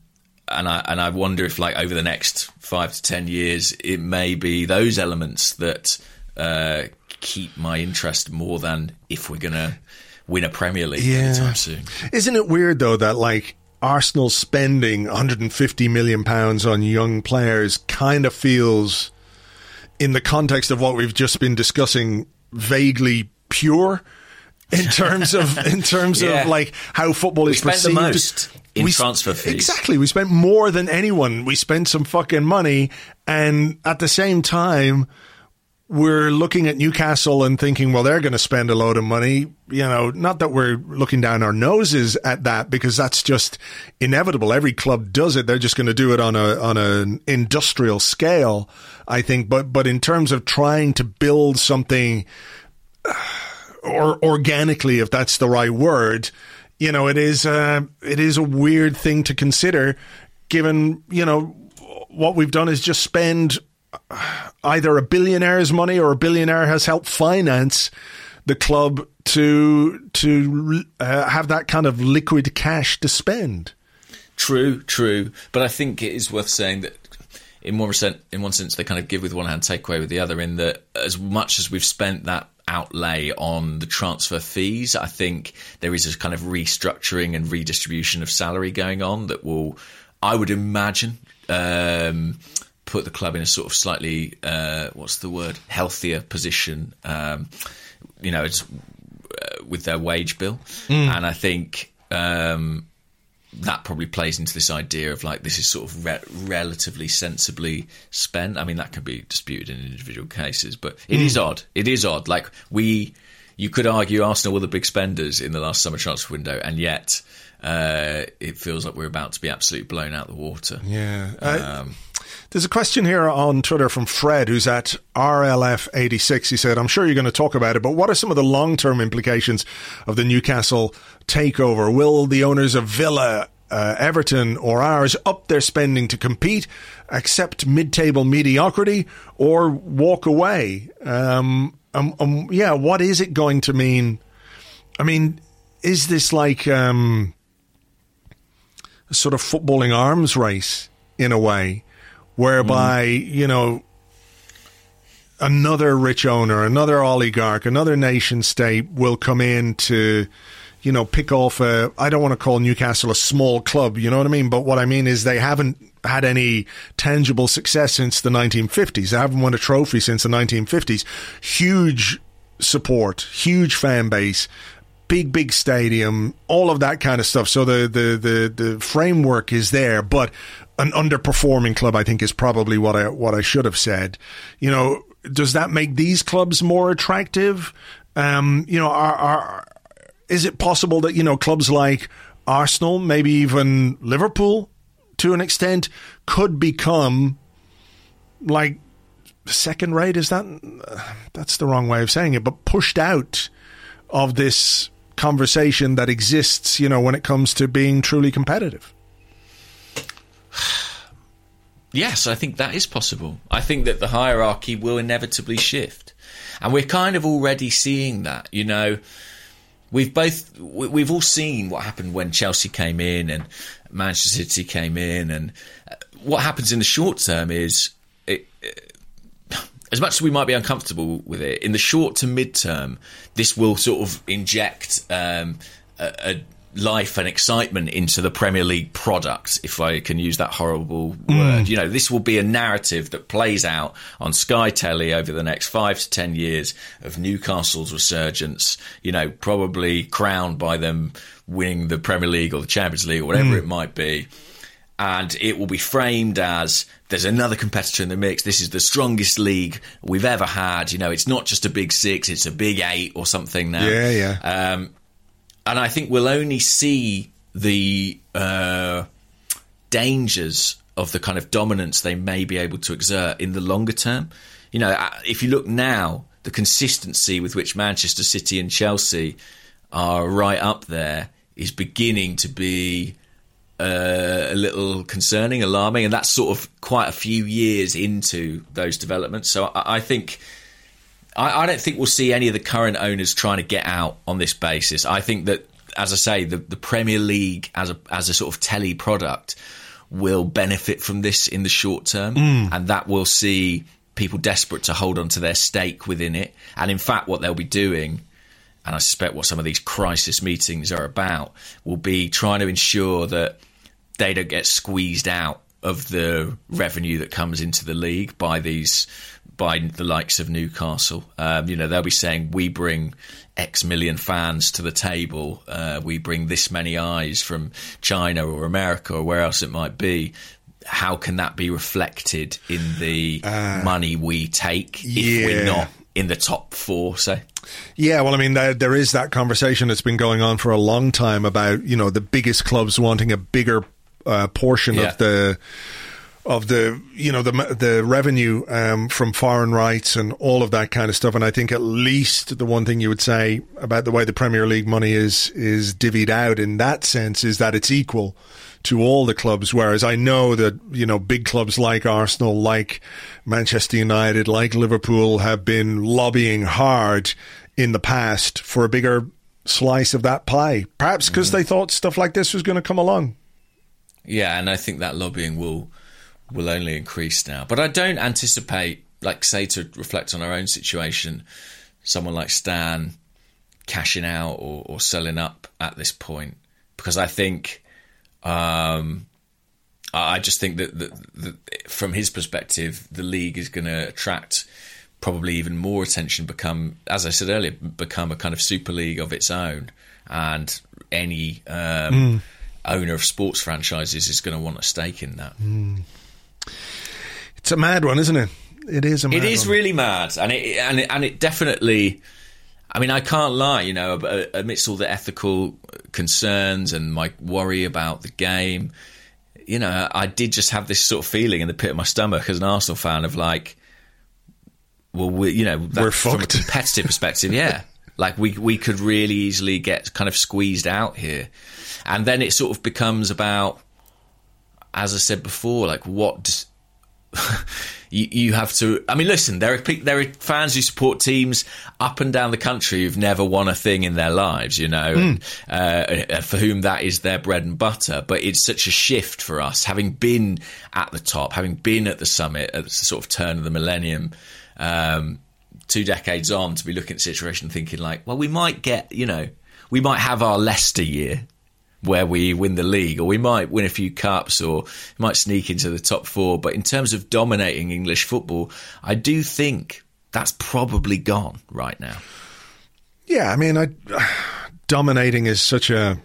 and I and I wonder if like over the next five to ten years, it may be those elements that uh, keep my interest more than if we're gonna win a Premier League yeah. anytime soon. Isn't it weird though that like Arsenal spending 150 million pounds on young players kind of feels, in the context of what we've just been discussing, vaguely pure in <laughs> terms of in terms Yeah. of like how football is spent the perceived. most in We transfer fees. Exactly, we spent more than anyone. We spent some fucking money, and at the same time, we're looking at Newcastle and thinking, well, they're going to spend a load of money. You know, not that we're looking down our noses at that because that's just inevitable. Every club does it. They're just going to do it on a on an industrial scale, I think. But but in terms of trying to build something <sighs> or organically, if that's the right word, you know, it is uh, it is a weird thing to consider, given you know what we've done is just spend either a billionaire's money or a billionaire has helped finance the club to to uh, have that kind of liquid cash to spend. True, true. But I think it is worth saying that in one sense, in one sense, they kind of give with one hand, take away with the other. In that, as much as we've spent that outlay on the transfer fees, I think there is a kind of restructuring and redistribution of salary going on that will, I would imagine. Um, Put the club in a sort of slightly, uh, what's the word, healthier position. Um, you know, it's uh, with their wage bill, and I think um, that probably plays into this idea of like this is sort of re- relatively sensibly spent. I mean, that can be disputed in individual cases, but it is odd. It is odd. Like we, you could argue Arsenal were the big spenders in the last summer transfer window, and yet uh, it feels like we're about to be absolutely blown out the water. Yeah. Uh, there's a question here on Twitter from Fred, who's at RLF86. He said, I'm sure you're going to talk about it, but what are some of the long term implications of the Newcastle takeover? Will the owners of Villa, uh, Everton, or ours up their spending to compete, accept mid table mediocrity, or walk away? Um, um, um, yeah, what is it going to mean? I mean, is this like um, sort of footballing arms race in a way? whereby mm. you know another rich owner, another oligarch, another nation state will come in to you know pick off a I don't want to call Newcastle a small club, you know what I mean, but what I mean is they haven't had any tangible success since the 1950s. They haven't won a trophy since the 1950s. Huge support, huge fan base, big big stadium, all of that kind of stuff. So the the the the framework is there, but an underperforming club, I think, is probably what I what I should have said. You know, does that make these clubs more attractive? Um, you know, are, are is it possible that you know clubs like Arsenal, maybe even Liverpool, to an extent, could become like second rate? Is that that's the wrong way of saying it, but pushed out of this conversation that exists, you know, when it comes to being truly competitive. Yes, I think that is possible. I think that the hierarchy will inevitably shift. And we're kind of already seeing that, you know. We've both we- we've all seen what happened when Chelsea came in and Manchester City came in and uh, what happens in the short term is as much as we might be uncomfortable with it, in the short to mid term, this will sort of inject um, a, a life and excitement into the Premier League product, if I can use that horrible word. You know, this will be a narrative that plays out on Sky Telly over the next five to ten years of Newcastle's resurgence, you know, probably crowned by them winning the Premier League or the Champions League or whatever it might be. And it will be framed as there's another competitor in the mix. This is the strongest league we've ever had. You know, it's not just a big six, it's a big eight or something now. Yeah, yeah. Um, and I think we'll only see the uh, dangers of the kind of dominance they may be able to exert in the longer term. You know, uh, if you look now, the consistency with which Manchester City and Chelsea are right up there is beginning to be uh, a little concerning, alarming, and that's sort of quite a few years into those developments. So I, I think. I, I don't think we'll see any of the current owners trying to get out on this basis. I think that, as I say, the, the Premier League as a as a sort of telly product will benefit from this in the short term, and that will see people desperate to hold on to their stake within it. And in fact, what they'll be doing, and I suspect what some of these crisis meetings are about, will be trying to ensure that they don't get squeezed out of the revenue that comes into the league by these by the likes of Newcastle. Um, you know, they'll be saying we bring X million fans to the table, uh, we bring this many eyes from China or America or where else it might be. How can that be reflected in the money we take if we're not in the top four? Say, Yeah, well, I mean, there, there is that conversation that's been going on for a long time about you know the biggest clubs wanting a bigger uh, portion Yeah. of the of the you know the the revenue um, from foreign rights and all of that kind of stuff. And I think at least the one thing you would say about the way the Premier League money is is divvied out in that sense is that it's equal to all the clubs. Whereas I know that you know big clubs like Arsenal, like Manchester United, like Liverpool have been lobbying hard in the past for a bigger slice of that pie. Perhaps because they thought stuff like this was going to come along. Yeah, and I think that lobbying will will only increase now. But I don't anticipate, like say to reflect on our own situation, someone like Stan cashing out or, or selling up at this point because I think um, I just think that, that, that from his perspective, the league is going to attract probably even more attention. Become, as I said earlier, become a kind of super league of its own, and any um, owner of sports franchises is going to want a stake in that. It's a mad one, isn't it? It is a mad It is one. really mad, and it and it, and it definitely. I mean, I can't lie. You know, ab- uh, amidst all the ethical concerns and my worry about the game, you know, I did just have this sort of feeling in the pit of my stomach as an Arsenal fan of like, well, we, you know, that, We're from a <laughs> competitive perspective, yeah. Like we we could really easily get kind of squeezed out here, and then it sort of becomes about, as I said before, like what does, <laughs> you, you have to. I mean, listen, there are there are fans who support teams up and down the country who've never won a thing in their lives, you know, and, uh, for whom that is their bread and butter. But it's such a shift for us, having been at the top, having been at the summit at the sort of turn of the millennium. Um, two decades on, to be looking at the situation thinking like, well, we might get, you know, we might have our Leicester year where we win the league, or we might win a few cups, or might sneak into the top four. But in terms of dominating English football, I do think that's probably gone right now. Yeah, I mean, I, dominating is such a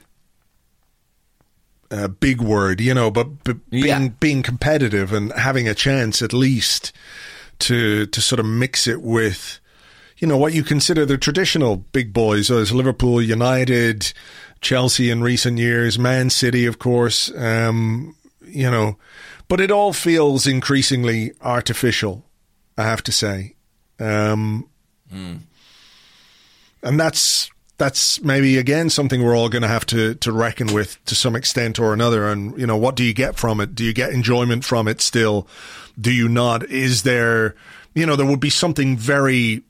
a big word, you know, but, but being Yeah. being competitive and having a chance at least to to sort of mix it with you know what you consider the traditional big boys. As Liverpool, United, Chelsea in recent years, Man City, of course, um, you know, but it all feels increasingly artificial. I have to say, um, and that's that's maybe again something we're all going to have to to reckon with to some extent or another. And you know, what do you get from it? Do you get enjoyment from it still? Do you not? Is there, you know, there would be something very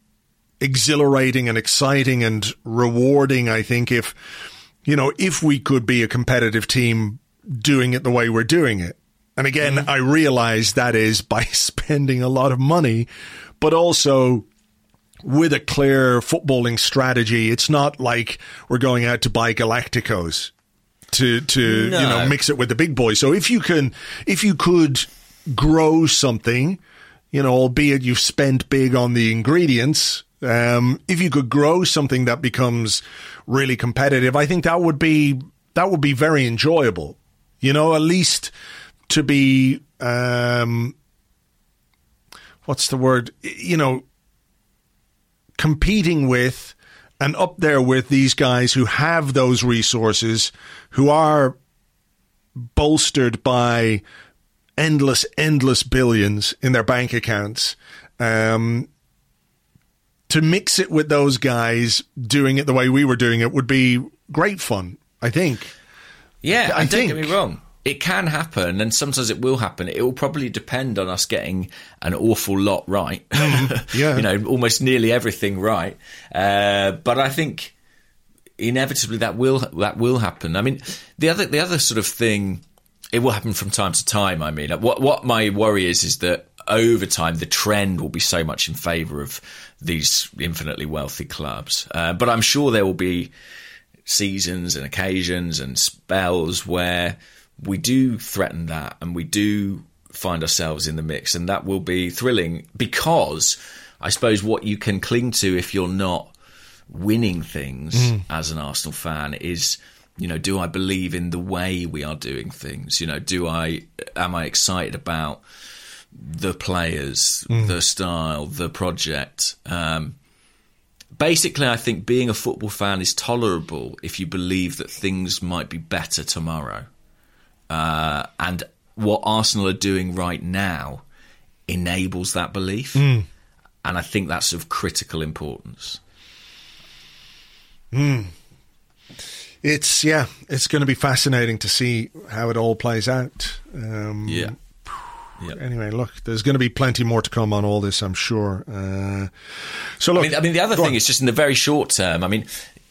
exhilarating and exciting and rewarding. I think if you know if we could be a competitive team doing it the way we're doing it. And again, mm-hmm. I realize that is by <laughs> spending a lot of money, but also with a clear footballing strategy. It's not like we're going out to buy Galacticos to to No. you know mix it with the big boys. So if you can, if you could grow something, you know, albeit you've spent big on the ingredients. Um, if you could grow something that becomes really competitive, I think that would be that would be very enjoyable. You know, at least to be um, what's the word? You know, competing with and up there with these guys who have those resources, who are bolstered by endless, endless billions in their bank accounts. Um, to mix it with those guys doing it the way we were doing it would be great fun, I think. Yeah, I and don't get think- me wrong. It can happen, and sometimes it will happen. It will probably depend on us getting an awful lot right. <laughs> yeah. you know, almost nearly everything right. Uh, but I think inevitably that will that will happen. I mean, the other the other sort of thing, it will happen from time to time. I mean, what what my worry is is that over time the trend will be so much in favour of these infinitely wealthy clubs. Uh, but I'm sure there will be seasons and occasions and spells where we do threaten that and we do find ourselves in the mix and that will be thrilling because I suppose what you can cling to if you're not winning things as an Arsenal fan is you know do I believe in the way we are doing things? You know do I am I excited about the players the style the project? Um basically, I think being a football fan is tolerable if you believe that things might be better tomorrow. Uh, and what Arsenal are doing right now enables that belief. And I think that's of critical importance. It's yeah, it's going to be fascinating to see how it all plays out. Um, Yeah. Yeah. Anyway, look, there's going to be plenty more to come on all this, I'm sure. Uh, so look, I mean, I mean, the other thing on. is just in the very short term. I mean,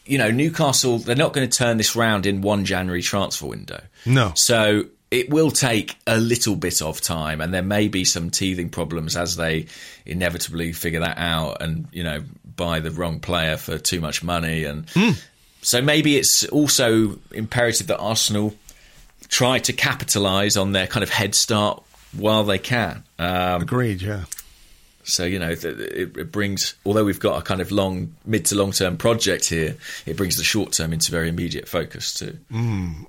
you know, Newcastle, they're not going to turn this round in one January transfer window. No. So it will take a little bit of time, and there may be some teething problems as they inevitably figure that out and, you know, buy the wrong player for too much money. And Hmm. so maybe it's also imperative that Arsenal try to capitalise on their kind of head start while they can. Um, agreed. Yeah, so you know, it, it brings. Although we've got a kind of long, mid to long term project here, it brings the short term into very immediate focus too.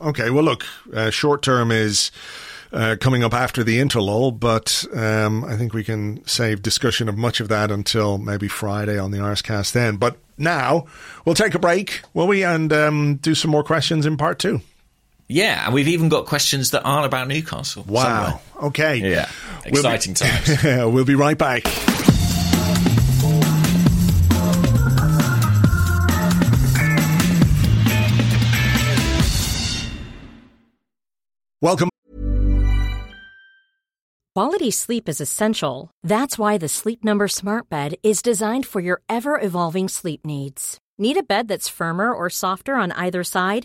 Okay, well, look, uh, short term is uh, coming up after the interlull, but um, I think we can save discussion of much of that until maybe Friday on the Arsecast then. But now we'll take a break, will we, and um, do some more questions in part two. Yeah, and we've even got questions that aren't about Newcastle. Wow. Okay. somewhere. Yeah, We'll be- exciting <laughs> times. we'll be right back. Welcome. Quality sleep is essential. That's why the Sleep Number Smart Bed is designed for your ever evolving sleep needs. Need a bed that's firmer or softer on either side?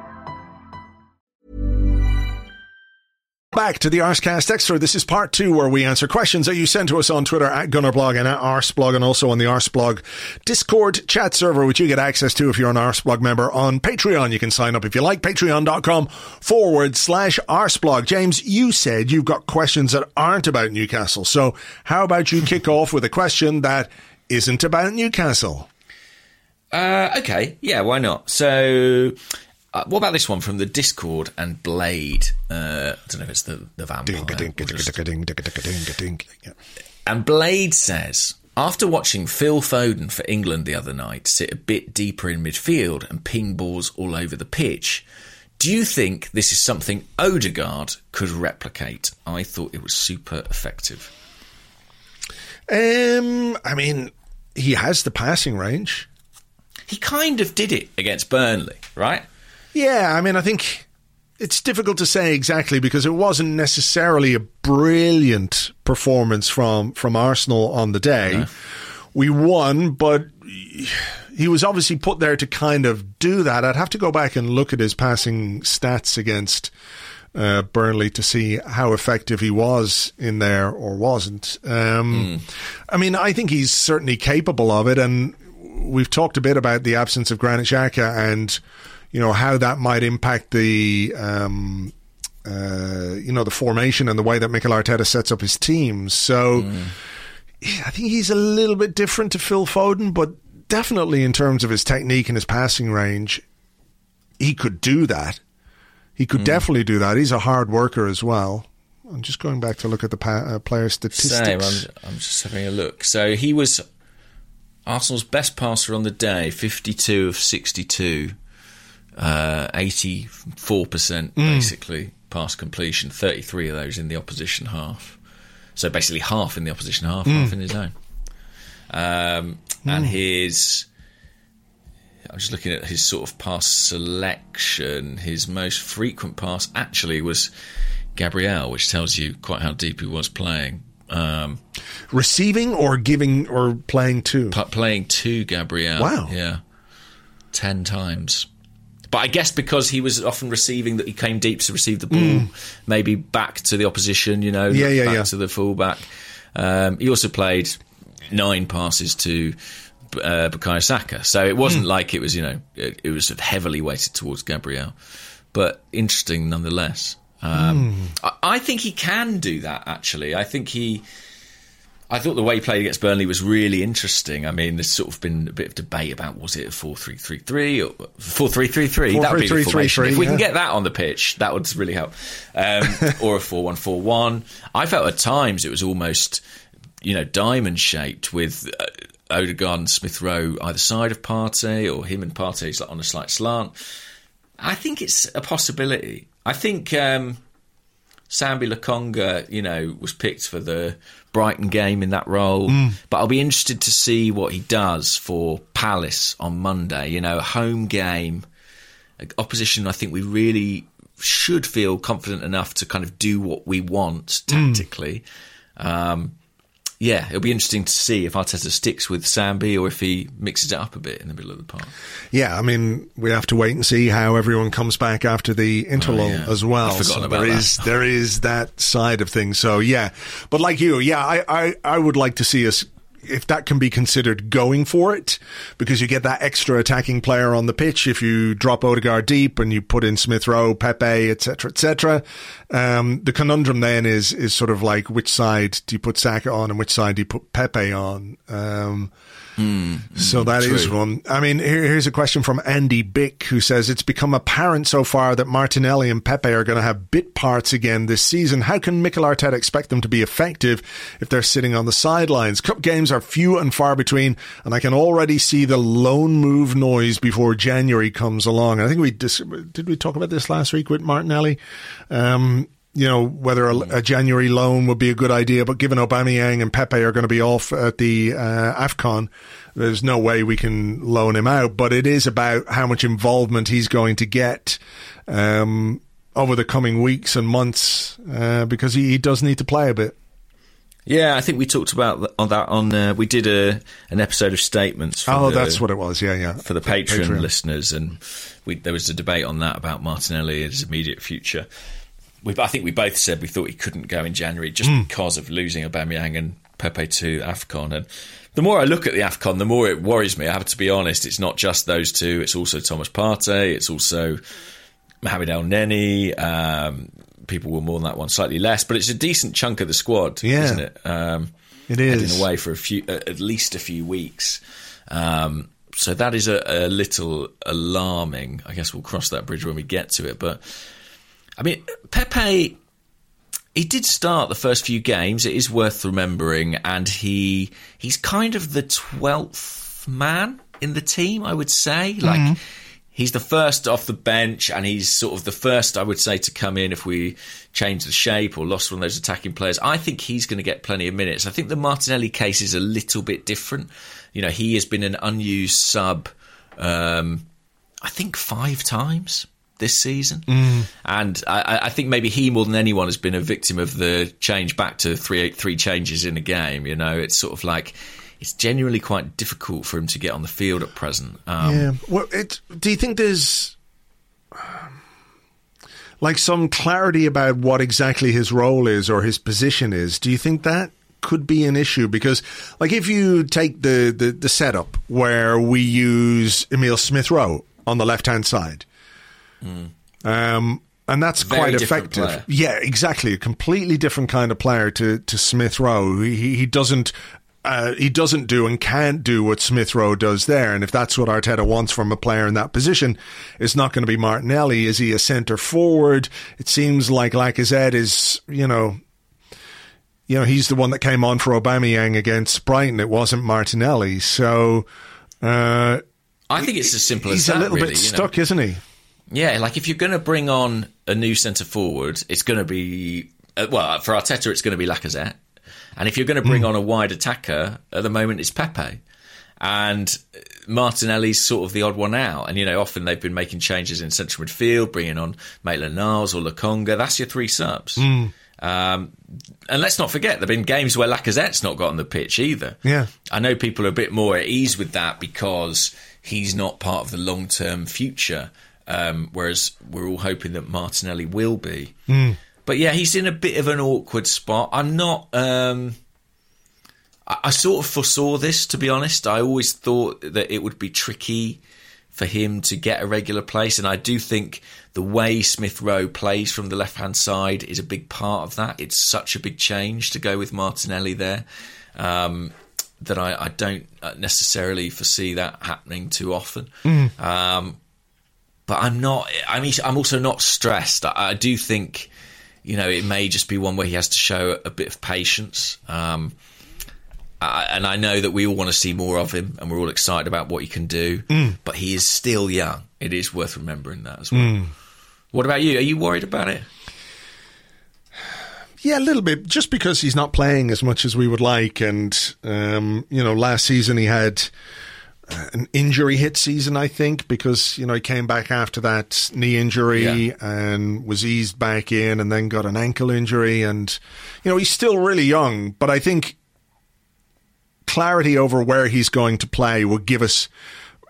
Back to the Arsecast Extra. This is part two where we answer questions that you send to us on Twitter at Gunnerblog and at Arsblog and also on the Arsblog Discord chat server, which you get access to if you're an Arsblog member on Patreon. You can sign up if you like. Patreon.com forward slash Arsblog. James, you said you've got questions that aren't about Newcastle. So how about you kick off with a question that isn't about Newcastle? Uh, okay, yeah, why not? So, uh, what about this one from the Discord and Blade? Uh, I don't know if it's the, the vampire. or just- Yeah. And Blade says, after watching Phil Foden for England the other night sit a bit deeper in midfield and ping balls all over the pitch, do you think this is something Odegaard could replicate? I thought it was super effective. Um, I mean, he has the passing range. He kind of did it against Burnley, right? Yeah, I mean, I think it's difficult to say exactly because it wasn't necessarily a brilliant performance from from Arsenal on the day. We won, but he was obviously put there to kind of do that. I'd have to go back and look at his passing stats against uh, Burnley to see how effective he was in there or wasn't. Um, I mean, I think he's certainly capable of it, and we've talked a bit about the absence of Granit Xhaka and you know how that might impact the um, uh, you know the formation and the way that Mikel Arteta sets up his teams. So yeah, I think he's a little bit different to Phil Foden, but definitely in terms of his technique and his passing range, he could do that. He could definitely do that. He's a hard worker as well. I'm just going back to look at the pa- uh, player statistics. Same. I'm, I'm just having a look. So he was Arsenal's best passer on the day, 52 of 62, uh, 84% basically pass completion, 33 of those in the opposition half. So basically half in the opposition half, half in his own. Um, And his. I'm just looking at his sort of pass selection. His most frequent pass actually was Gabriel, which tells you quite how deep he was playing. Um, Receiving or giving or playing too. p- playing to Gabriel. Wow. Yeah. 10 times. But I guess because he was often receiving that he came deep to receive the ball, maybe back to the opposition, you know. Yeah, yeah, back yeah. to the fullback. Um, he also played nine passes to uh, Bukayo Saka. So it wasn't like it was, you know, it, it was sort of heavily weighted towards Gabriel. But interesting nonetheless. Um, Hmm. I, I think he can do that, actually. I think he. I thought the way he played against Burnley was really interesting. I mean, there's sort of been a bit of debate about was it a 4 3 3 3 or 4 3 3 3? That would be the 4-3-3-3, formation. If we can get that on the pitch, that would really help. Um, <laughs> or a 4 1 4 1. I felt at times it was almost, you know, diamond shaped with uh, Odegaard and Smith Rowe either side of Partey or him and Partey on a slight slant. I think it's a possibility. I think. Um, Sambi Lokonga, you know, was picked for the Brighton game in that role. But I'll be interested to see what he does for Palace on Monday. You know, a home game, opposition. I think we really should feel confident enough to kind of do what we want tactically. Um, yeah, it'll be interesting to see if Arteta sticks with Sambi or if he mixes it up a bit in the middle of the park. Yeah, I mean, we have to wait and see how everyone comes back after the interlull Oh, yeah. as well. I've forgotten So about there that. is there is that side of things. So yeah, but like you, yeah, I, I I would like to see us if that can be considered going for it because you get that extra attacking player on the pitch if you drop Odegaard deep and you put in Smith Rowe, Pepe, etc., etc. Um, the conundrum then is is sort of like which side do you put Saka on and which side do you put Pepe on? Um, so that is true. one. I mean, here, here's a question from Andy Bick who says it's become apparent so far that Martinelli and Pepe are going to have bit parts again this season. How can Mikel Arteta expect them to be effective if they're sitting on the sidelines? Cup games are few and far between, and I can already see the loan move noise before January comes along. I think we dis- did we talk about this last week with Martinelli. Um, you know, whether a, a January loan would be a good idea, but given Aubameyang and Pepe are going to be off at the uh, AFCON, there's no way we can loan him out. But it is about how much involvement he's going to get um, over the coming weeks and months uh, because he, he does need to play a bit. Yeah, I think we talked about on that on uh, we did a an episode of statements. for Oh, the- that's what it was. Yeah, yeah. for the Patreon, Patreon. listeners, and we, there was a debate on that about Martinelli and his immediate future. We, I think we both said we thought he couldn't go in January just because of losing Aubameyang and Pepe to Afcon. And the more I look at the Afcon, the more it worries me. I have to be honest. It's not just those two. It's also Thomas Partey. It's also Mohamed El Neni. Um, people will mourn that one slightly less, but it's a decent chunk of the squad, Yeah. isn't it? Um, It is. heading away for a few, at least a few weeks. Um, so that is a, a little alarming. I guess we'll cross that bridge when we get to it. But I mean, Pepe, he did start the first few games. It is worth remembering, and he he's kind of the twelfth man in the team. I would say, like. He's the first off the bench, and he's sort of the first, I would say, to come in if we change the shape or lost one of those attacking players. I think he's going to get plenty of minutes. I think the Martinelli case is a little bit different. You know, he has been an unused sub, um, I think, five times this season. And I, I think maybe he, more than anyone, has been a victim of the change back to three, three changes in a game. You know, it's sort of like. It's genuinely quite difficult for him to get on the field at present. Um, Yeah. Well, it, do you think there's um, like some clarity about what exactly his role is or his position is? Do you think that could be an issue? Because, like, if you take the, the, the setup where we use Emile Smith Rowe on the left hand side, um, and that's Very quite effective. player. Yeah, exactly. A completely different kind of player to, to Smith Rowe. He, he doesn't. Uh, he doesn't do and can't do what Smith Rowe does there. And if that's what Arteta wants from a player in that position, it's not going to be Martinelli. Is he a centre forward? It seems like Lacazette is, you know, you know, he's the one that came on for Aubameyang against Brighton. It wasn't Martinelli. So, uh, I think it's as simple as he's that. a little really, bit you know. stuck, isn't he? Yeah, like if you're going to bring on a new centre forward, it's going to be uh, well for Arteta, it's going to be Lacazette, and if you're going to bring on a wide attacker, at the moment it's Pepe, and Martinelli's sort of the odd one out. And you know, often they've been making changes in central midfield, bringing on Maitland Niles or Lokonga. That's your three subs. Um, and let's not forget, there've been games where Lacazette's not got on the pitch either. Yeah. I know people are a bit more at ease with that because he's not part of the long term future, um, whereas we're all hoping that Martinelli will be. But yeah, he's in a bit of an awkward spot. I'm not. Um, I, I sort of foresaw this, to be honest. I always thought that it would be tricky for him to get a regular place, and I do think the way Smith Rowe plays from the left hand side is a big part of that. It's such a big change to go with Martinelli there. Um, that I, I don't necessarily foresee that happening too often. Um, but I'm not. I mean, I'm also not stressed. I, I do think, you know, it may just be one where he has to show a bit of patience. Um, I, and I know that we all want to see more of him, and we're all excited about what he can do. But he is still young. It is worth remembering that as well. What about you? Are you worried about it? Yeah, a little bit. Just because he's not playing as much as we would like, and um, you know, last season he had an injury hit season, I think, because you know he came back after that knee injury Yeah. and was eased back in, and then got an ankle injury, and you know he's still really young, but I think clarity over where he's going to play will give us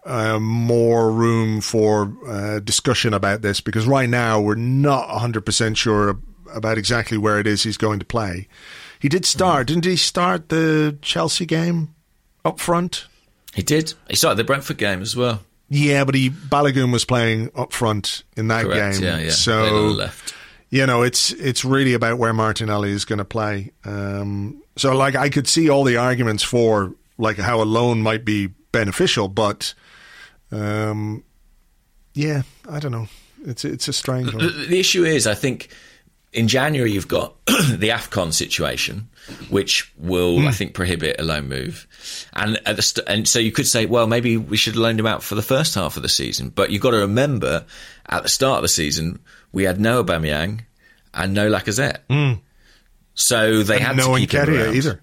uh, more room for uh, discussion about this because right now we're not 100% sure about exactly where it is he's going to play. He did start, didn't he start the Chelsea game up front? He did. He started the Brentford game as well. Yeah, but he Balogun was playing up front in that Correct. game. Yeah, yeah. So Played on the left. you know, it's it's really about where Martinelli is going to play. Um, so, like, I could see all the arguments for like how a loan might be beneficial, but um, yeah, I don't know. It's it's a strange one. the issue is, I think in January you've got <clears throat> the AFCON situation, which will, I think, prohibit a loan move. And at the st- and so you could say, well, maybe we should have loaned him out for the first half of the season. But you've got to remember, at the start of the season, we had no Aubameyang and no Lacazette. So they had no to keep him around. either.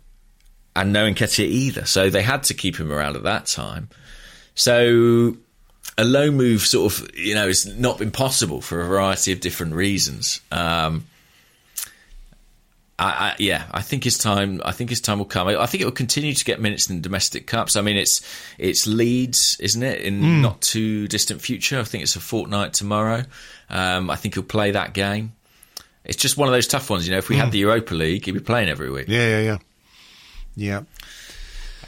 and no Nketiah either. So they had to keep him around at that time. So a loan move sort of, you know, has not been possible for a variety of different reasons. Um, I, I, yeah, I think his time. I think his time will come. I, I think it will continue to get minutes in domestic cups. I mean, it's it's Leeds, isn't it? In not too distant future. I think it's a fortnight tomorrow. Um, I think he'll play that game. It's just one of those tough ones. You know, if we had the Europa League, he'd be playing every week. Yeah, yeah, yeah.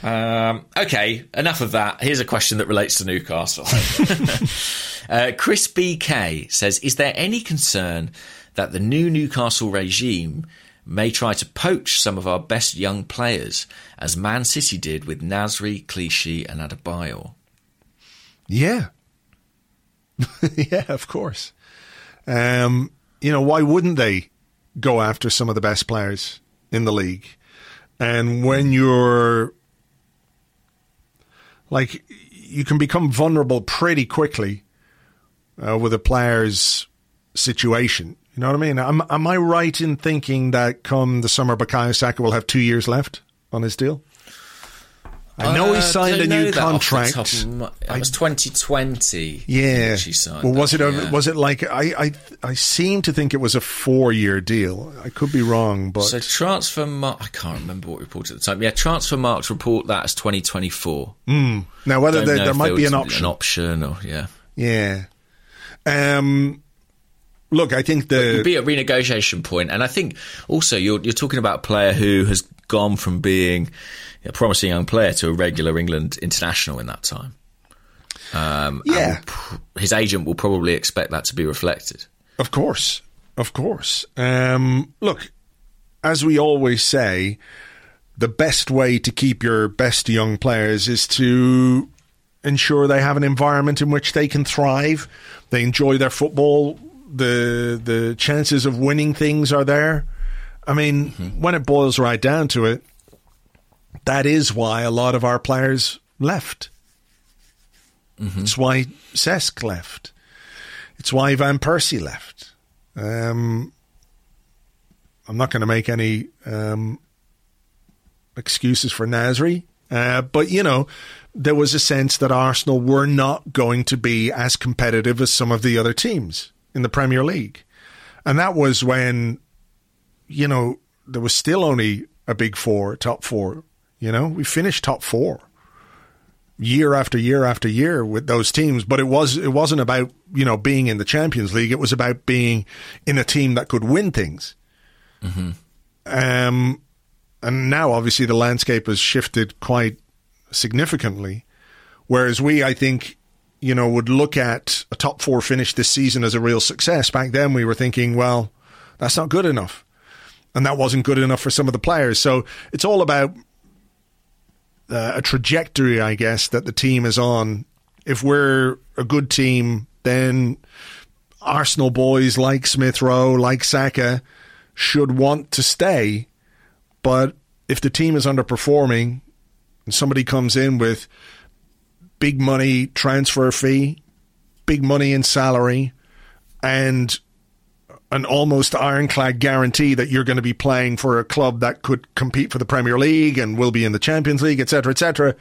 Yeah. Um, okay, enough of that. Here's a question that relates to Newcastle. <laughs> <laughs> uh, Chris BK says Is there any concern that the new Newcastle regime may try to poach some of our best young players, as Man City did with Nasri, Clichy, and Adebayor? Yeah. <laughs> yeah, of course. Um, you know, why wouldn't they go after some of the best players in the league? And when you're like, you can become vulnerable pretty quickly uh, with a player's situation. You know what I mean? Am, am I right in thinking that come the summer, Bukayo Saka will have two years left on his deal? I know he Uh, signed a new that off the contract. of my- That was 2020. Yeah. She signed well, was that, it? A, yeah. Was it like I? I I seem to think it was a four-year deal. I could be wrong, but So transfer mar- I can't remember what report at the time. Yeah, Transfermarkt report that as 2024. now whether there, there might be an option. An option, or yeah, Yeah. Um. Look, I think the It'd be a renegotiation point, and I think also you're you're talking about a player who has gone from being a promising young player to a regular England international in that time. Um, Yeah. his agent will probably expect that to be reflected. Of course, of course. Um, look, as we always say, the best way to keep your best young players is to ensure they have an environment in which they can thrive, they enjoy their football, the the chances of winning things are there. I mean, when it boils right down to it, that is why a lot of our players left. It's why Cesc left. It's why Van Persie left. Um, I'm not going to make any um, excuses for Nasri, uh, but you know, there was a sense that Arsenal were not going to be as competitive as some of the other teams in the Premier League, and that was when, you know, there was still only a big four, top four. You know, we finished top four year after year after year with those teams. But it was it wasn't about you know being in the Champions League. It was about being in a team that could win things. Um, and now obviously the landscape has shifted quite significantly. Whereas we, I think, you know, would look at a top four finish this season as a real success. Back then, we were thinking, well, that's not good enough. And that wasn't good enough for some of the players. So it's all about uh, a trajectory, I guess, that the team is on. If we're a good team, then Arsenal boys like Smith Rowe, like Saka, should want to stay. But if the team is underperforming and somebody comes in with big money transfer fee, big money in salary, and an almost ironclad guarantee that you're going to be playing for a club that could compete for the Premier League and will be in the Champions League, etc., etc.,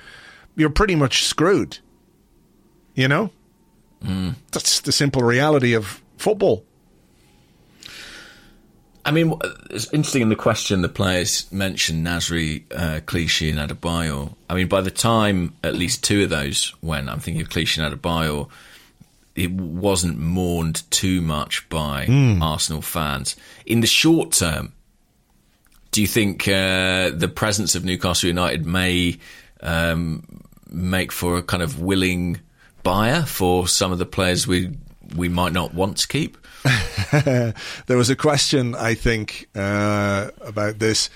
you're pretty much screwed. You know? Mm. That's the simple reality of football. I mean, it's interesting in the question the players mentioned Nasri, uh, Clichy, and Adebayor. I mean, by the time at least two of those went, I'm thinking of Clichy and Adebayor, it wasn't mourned too much by Arsenal fans. In the short term, do you think uh, the presence of Newcastle United may um, make for a kind of willing buyer for some of the players we we might not want to keep? <laughs> there was a question, I think, uh, about this.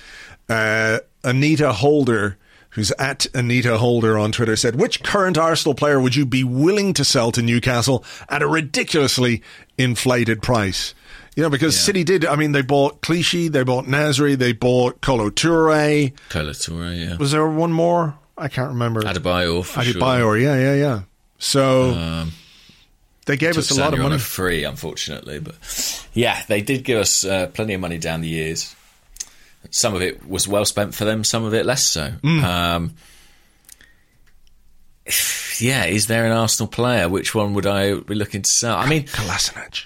Uh, Anita Holder, who's at Anita Holder on Twitter, said, Which current Arsenal player would you be willing to sell to Newcastle at a ridiculously inflated price? You know, because City did, I mean, they bought Clichy, they bought Nasri, they bought Kolo Toure. Kolo Toure, yeah. Was there one more? I can't remember. Adebayor, for sure. Adebayor, yeah, yeah, yeah. So they gave us a lot of money. free, unfortunately, but yeah, they did give us uh, plenty of money down the years. Some of it was well spent for them, some of it less so. Mm. Um, yeah, is there an Arsenal player? Which one would I be looking to sell? I mean, <laughs> Kolasinac.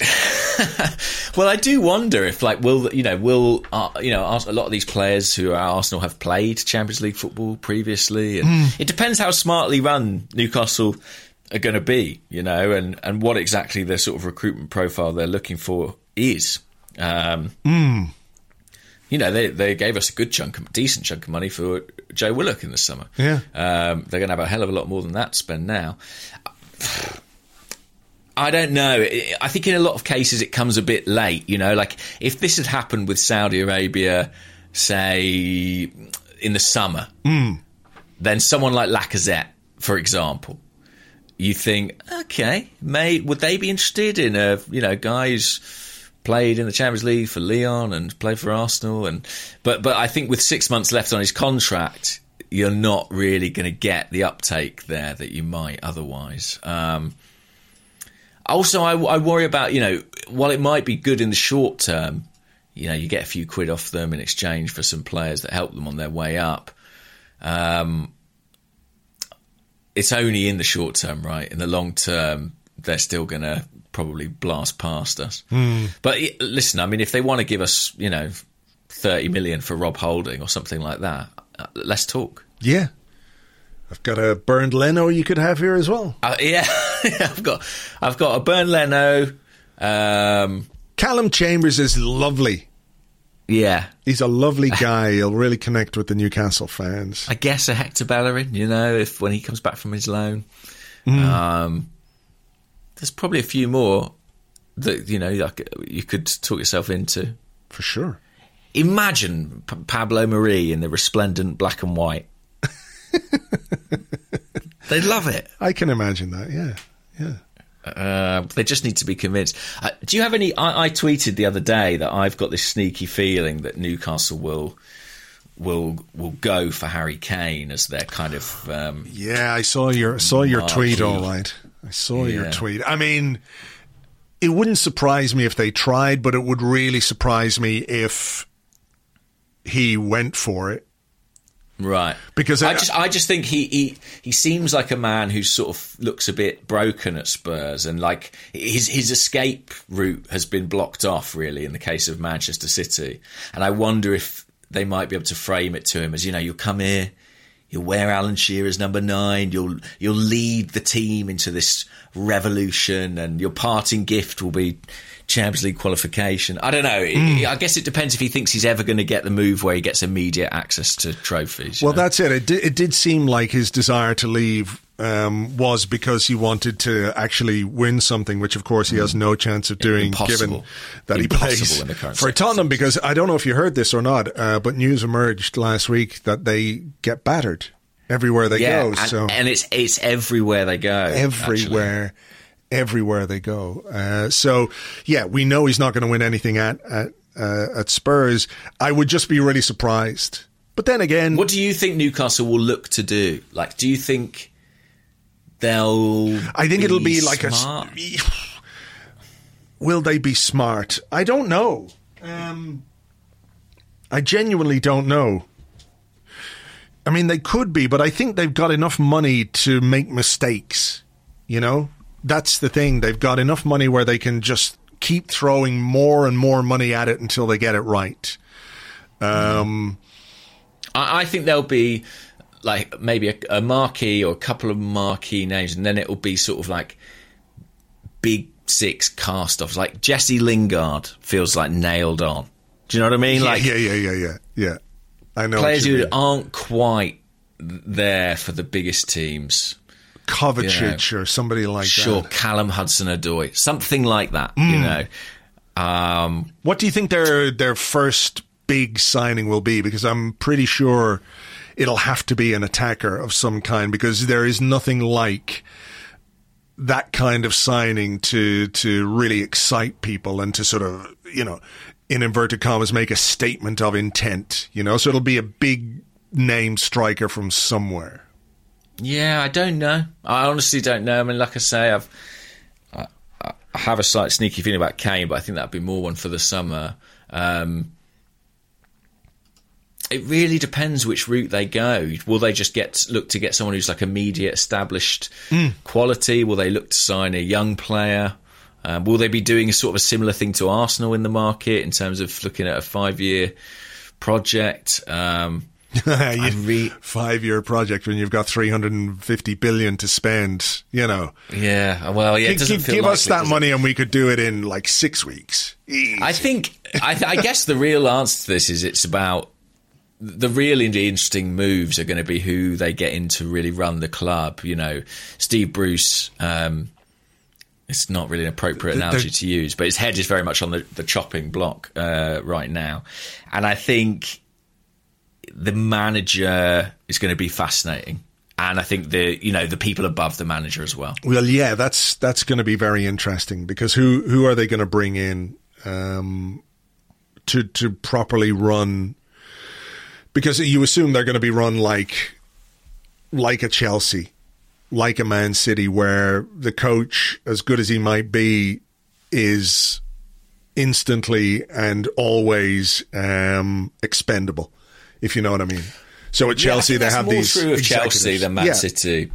<laughs> Well, I do wonder if, like, will you know, will uh, you know, a lot of these players who are Arsenal have played Champions League football previously, and it depends how smartly run Newcastle are going to be, you know, and and what exactly their sort of recruitment profile they're looking for is. Um, You know, they they gave us a good chunk, of, decent chunk of money for Joe Willock in the summer. Yeah. um, they're going to have a hell of a lot more than that to spend now. I don't know. I think in a lot of cases it comes a bit late. You know, like if this had happened with Saudi Arabia, say in the summer, then someone like Lacazette, for example, you think, okay, may would they be interested in a you know guy who's played in the Champions League for Lyon and played for Arsenal and but but I think with six months left on his contract, you're not really going to get the uptake there that you might otherwise. Um, also, I, I worry about you know while it might be good in the short term, you know you get a few quid off them in exchange for some players that help them on their way up. Um, it's only in the short term, right? In the long term, they're still going to probably blast past us. But listen, I mean, if they want to give us, you know, thirty million for Rob Holding or something like that, uh, let's talk. Yeah. I've got a Bernd Leno you could have here as well. Uh, yeah, <laughs> I've got, I've got a Bernd Leno. Um, Callum Chambers is lovely. Yeah, He's a lovely guy. He'll really connect with the Newcastle fans. I guess a Hector Bellerin. You know, if when he comes back from his loan, um, there's probably a few more that you know like, you could talk yourself into. For sure. Imagine P- Pablo Marí in the resplendent black and white. <laughs> They'd love it. I can imagine that. Yeah. Yeah. Uh, they just need to be convinced. Uh, do you have any? I, I tweeted the other day that I've got this sneaky feeling that Newcastle will will will go for Harry Kane as their kind of um, Yeah, I saw your saw your Marquee. tweet. All right, I saw your tweet. I mean, it wouldn't surprise me if they tried, but it would really surprise me if he went for it. Right. Because I I- just I just think he, he he seems like a man who sort of looks a bit broken at Spurs and like his his escape route has been blocked off really in the case of Manchester City. And I wonder if they might be able to frame it to him as, you know, you'll come here, you'll wear Alan Shearer's number nine, you'll you'll lead the team into this revolution and your parting gift will be Champions League qualification. I don't know. Hmm. I guess it depends if he thinks he's ever going to get the move where he gets immediate access to trophies. Well, know? that's it. It did, it did seem like his desire to leave um, was because he wanted to actually win something, which of course he has no chance of doing, Impossible. given that he Impossible plays in the current for Tottenham. Because I don't know if you heard this or not, uh, but news emerged last week that they get battered everywhere they yeah, go. and, so and it's it's everywhere they go. actually. Everywhere, everywhere they go. Uh, so yeah, we know he's not going to win anything at at, uh, at Spurs. I would just be really surprised. But then again, What do you think Newcastle will look to do? Like, do you think they'll? I think it'll be like a. <sighs> Will they be smart? I don't know. Um, I genuinely don't know. I mean, they could be, but I think they've got enough money to make mistakes. You know, that's the thing. They've got enough money where they can just keep throwing more and more money at it until they get it right. Um, I, I think there'll be like maybe a, a marquee or a couple of marquee names, and then it'll be sort of like big six cast-offs. Like Jesse Lingard feels like nailed on. Do you know what I mean? yeah, like yeah, yeah, yeah, yeah, yeah. I know players who mean. aren't quite there for the biggest teams. Kovacic or somebody like Sure, that. Callum Hudson-Odoi, something like that. Mm. You know, um, What do you think their their first big signing will be? Because I'm pretty sure it'll have to be an attacker of some kind because there is nothing like that kind of signing to to really excite people and to sort of you know in inverted commas make a statement of intent. You know, so it'll be a big name striker from somewhere. Yeah, I don't know. I honestly don't know. I mean, like I say, I've I, I have a slight sneaky feeling about Kane, but I think that'd be more one for the summer. Um, it really depends which route they go. Will they just get look to get someone who's like immediate established quality? Will they look to sign a young player? Um, will they be doing a sort of a similar thing to Arsenal in the market in terms of looking at a five year project? Um, <laughs> re- Five year project when you've got 350 billion to spend, you know. yeah, well, yeah, it Give, doesn't give, feel give us that does it? money and we could do it in like six weeks. Easy. I think, I, I guess the real answer to this is it's about the really interesting moves are going to be who they get in to really run the club. You know, Steve Bruce. Um, it's not really an appropriate analogy to use, but his head is very much on the, the chopping block uh, right now, and I think the manager is going to be fascinating, and I think the you know the people above the manager as well. Well, yeah, that's that's going to be very interesting because who who are they going to bring in um, to to properly run? Because you assume they're going to be run like like a Chelsea, like a Man City, where the coach, as good as he might be, is instantly and always um, expendable. If you know what I mean. So at Chelsea, Yeah, they have more these. true of Chelsea than Man Yeah. City.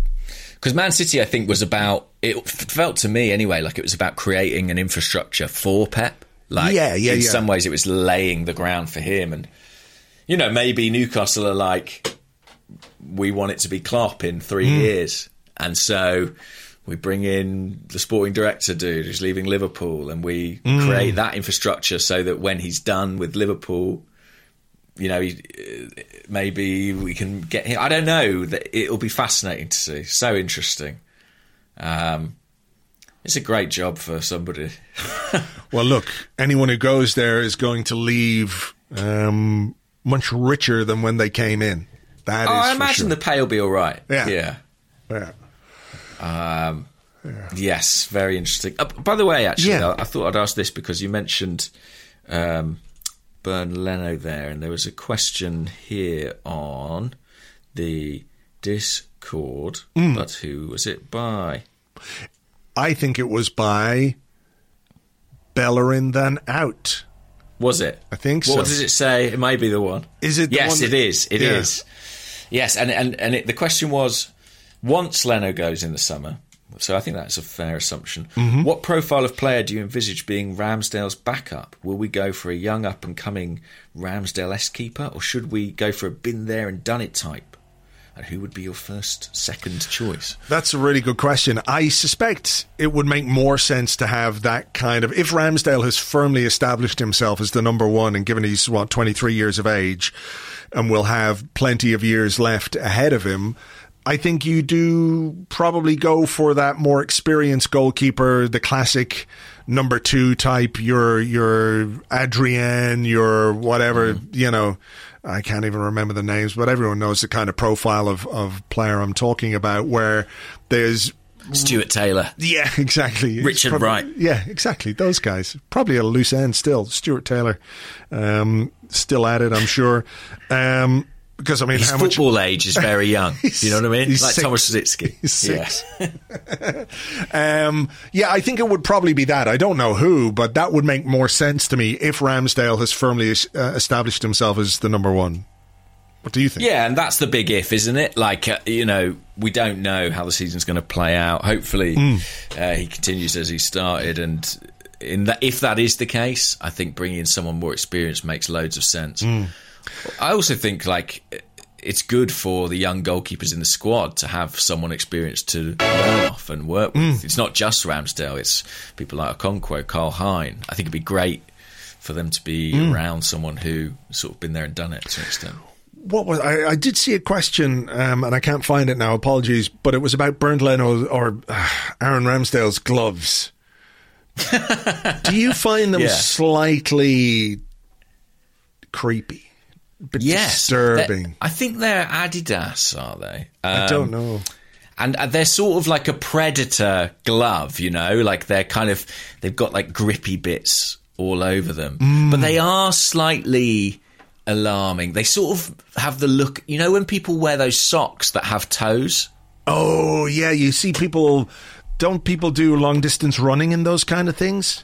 Because Man City, I think, was about it felt to me anyway like it was about creating an infrastructure for Pep. Like, Yeah, yeah, in yeah. some ways, it was laying the ground for him, and you know, maybe Newcastle are like, we want it to be Klopp in three Hmm. years, and so we bring in the sporting director dude who's leaving Liverpool, and we Hmm. create that infrastructure so that when he's done with Liverpool, you know, he, uh, maybe we can get him. I don't know. That it'll be fascinating to see. So interesting. Um, it's a great job for somebody. <laughs> Well, look, anyone who goes there is going to leave um, much richer than when they came in. That is oh, I imagine sure. the pay will be all right. Yeah. yeah. Yeah. Yes, very interesting. Uh, by the way, actually, Yeah. I, I thought I'd ask this because you mentioned um, Bernd Leno there, and there was a question here on the Discord. Mm. But who was it by? I think it was by Bellerin than out. Was it? I think so. What does it say? It may be the one. Is it the yes, one it that- is. It Yeah. is. Yes, and and and it, the question was: once Leno goes in the summer, so I think that's a fair assumption. Mm-hmm. What profile of player do you envisage being Ramsdale's backup? Will we go for a young up and coming Ramsdale-esque keeper, or should we go for a been there and done it type? And who would be your first, second choice? That's a really good question. I suspect it would make more sense to have that kind of. If Ramsdale has firmly established himself as the number one, and given he's what twenty three years of age, and will have plenty of years left ahead of him, I think you do probably go for that more experienced goalkeeper, the classic number two type. Your your Adrian, your whatever you know. I can't even remember the names, but everyone knows the kind of profile of, of player I'm talking about where there's Stuart Taylor. yeah, <laughs> exactly. Richard prob- Wright. Yeah, exactly. Those guys. Probably a loose end still. Stuart Taylor. Um, still at it, I'm sure. Um, because I mean, His how much football age is very <laughs> young. you know what I mean? Like six. Thomas Rosicky. He's six. <laughs> Um, yeah, I think it would probably be that. I don't know who, but that would make more sense to me if Ramsdale has firmly uh, established himself as the number one. What do you think? Yeah, and that's the big if, isn't it? Like, uh, you know, we don't know how the season's going to play out. Hopefully, uh, he continues as he started, and in that, if that is the case, I think bringing in someone more experienced makes loads of sense. I also think like it's good for the young goalkeepers in the squad to have someone experienced to learn off and work with. It's not just Ramsdale; it's people like Okonkwo, Karl Hein. I think it'd be great for them to be around someone who sort of been there and done it to an extent. what was I, I did see a question um, and I can't find it now. Apologies, but it was about Bernd Leno or uh, Aaron Ramsdale's gloves. <laughs> Do you find them Yeah. slightly creepy, bit Yes, disturbing? They're- I think they're Adidas, are they? I Um, don't know. And uh, they're sort of like a predator glove, you know, like they're kind of they've got like grippy bits all over them, Mm. but they are slightly alarming. They sort of have the look, you know, when people wear those socks that have toes. Oh yeah, you see people. Don't people do long distance running in those kind of things?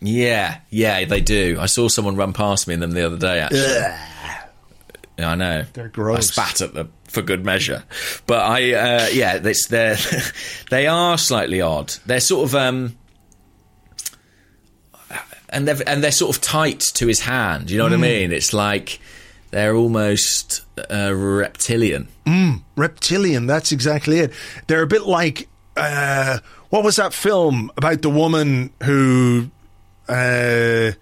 Yeah, yeah, they do. I saw someone run past me in them the other day. Actually, Yeah, I know. They're gross. I spat at them for good measure, but I, uh, yeah, it's they're <laughs> they are slightly odd. They're sort of um, and they're and they're sort of tight to his hand. You know what I mean? It's like They're almost uh, reptilian. reptilian. That's exactly it. They're a bit like uh, what was that film about the woman who uh,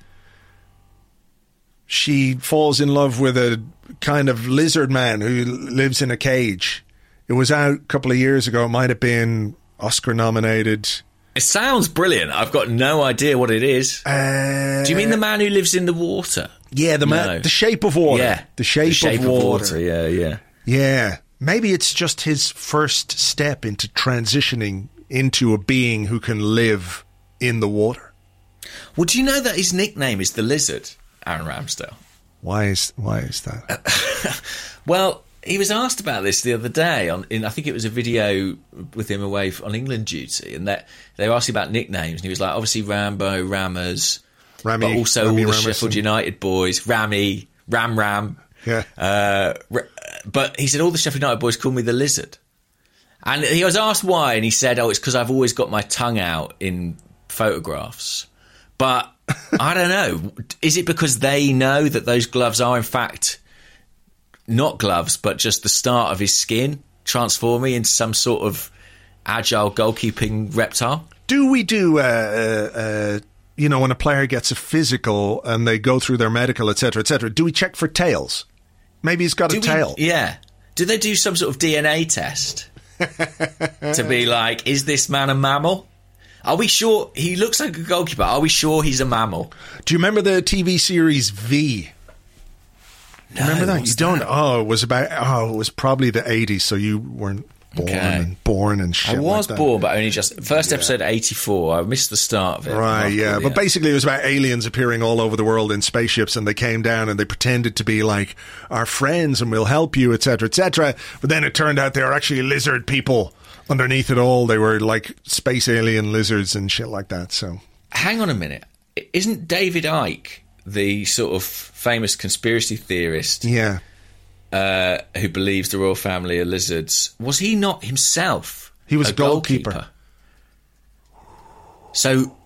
she falls in love with a kind of lizard man who lives in a cage. It was out a couple of years ago. It might have been Oscar nominated. It sounds brilliant. I've got no idea what it is. Uh, Do you mean the man who lives in the water? yeah, the man, No. the Shape of Water. Yeah, the Shape, of, water. Yeah, yeah. Yeah. Maybe it's just his first step into transitioning into a being who can live in the water. Well, do you know that his nickname is the Lizard, Aaron Ramsdale? Why is why is that? <laughs> Well, he was asked about this the other day on, in I think it was a video with him away on England duty, and that they were asking about nicknames, and he was like, obviously Rambo, Rammers, Rami- but also Rami all the Ramerson. Sheffield United boys, Rammy, Ram Ram. Yeah. Uh, but he said all the Sheffield United boys call me the Lizard, and he was asked why, and he said, "Oh, it's because I've always got my tongue out in photographs." But I don't know. Is it because they know that those gloves are in fact not gloves, but just the start of his skin transforming into some sort of agile goalkeeping reptile? Do we do uh, uh, uh, you know when a player gets a physical and they go through their medical, etc., etc. Do we check for tails? Maybe he's got Do a we- tail. yeah. Do they do some sort of DNA test <laughs> to be like, is this man a mammal? Are we sure he looks like a goalkeeper? Are we sure he's a mammal? Do you remember the TV series V? No, remember that? You don't? Oh, it was about. Oh, it was probably the '80s, so you weren't born Okay. and born and shit. I was like that. born, but only just first episode eighty four. I missed the start of it. Right, yeah. But basically, it was about aliens appearing all over the world in spaceships, and they came down and they pretended to be like our friends and we'll help you, etc., etc. But then it turned out they were actually lizard people underneath it all. They were like space alien lizards and shit like that. So, hang on a minute. Isn't David Icke the sort of famous conspiracy theorist yeah. uh, who believes the royal family are lizards? Was he not himself? He was a goalkeeper. goalkeeper. So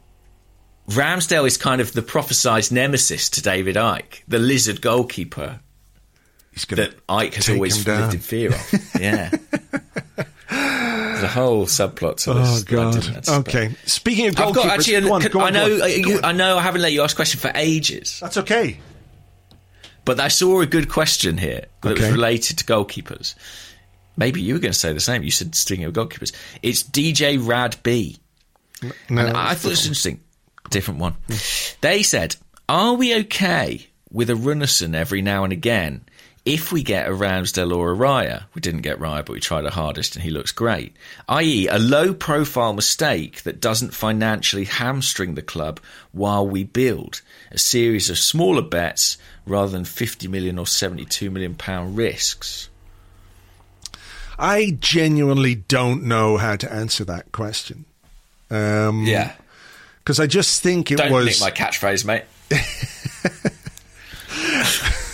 Ramsdale is kind of the prophesized nemesis to David Icke, the lizard goalkeeper He's that Icke has always lived in fear of. <laughs> Yeah. There's a whole subplot to oh, this. Oh I didn't god. Okay. Speaking of goalkeepers, I've got actually. go on, go on, I know. you, I know. I haven't let you ask a question for ages, That's okay. but I saw a good question here that Okay. was related to goalkeepers. Maybe you were going to say the same. You said speaking of goalkeepers, it's DJ Rad B. No, I thought it was interesting. Different one. Hmm. They said, Are we okay with a Runarsson every now and again if we get a Ramsdale or a Raya? We didn't get Raya, but we tried our hardest and he looks great. I.e., a low profile mistake that doesn't financially hamstring the club while we build a series of smaller bets rather than 50 million or 72 million pound risks. I genuinely don't know how to answer that question. Um, Yeah. Because I just think it Don't was. my catchphrase, mate. <laughs>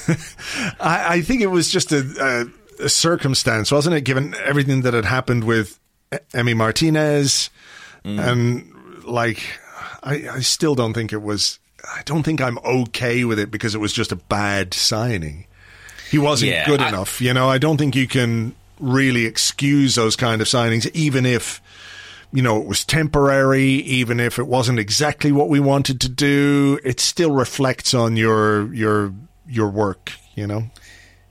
I, I think it was just a, a, a circumstance, wasn't it? Given everything that had happened with Emi Martinez, mm. and like, I, I still don't think it was. I don't think I'm okay with it because it was just a bad signing. He wasn't Yeah, good I- enough, you know. I don't think you can really excuse those kind of signings, even if you know it was temporary, even if it wasn't exactly what we wanted to do. It still reflects on your your your work, you know.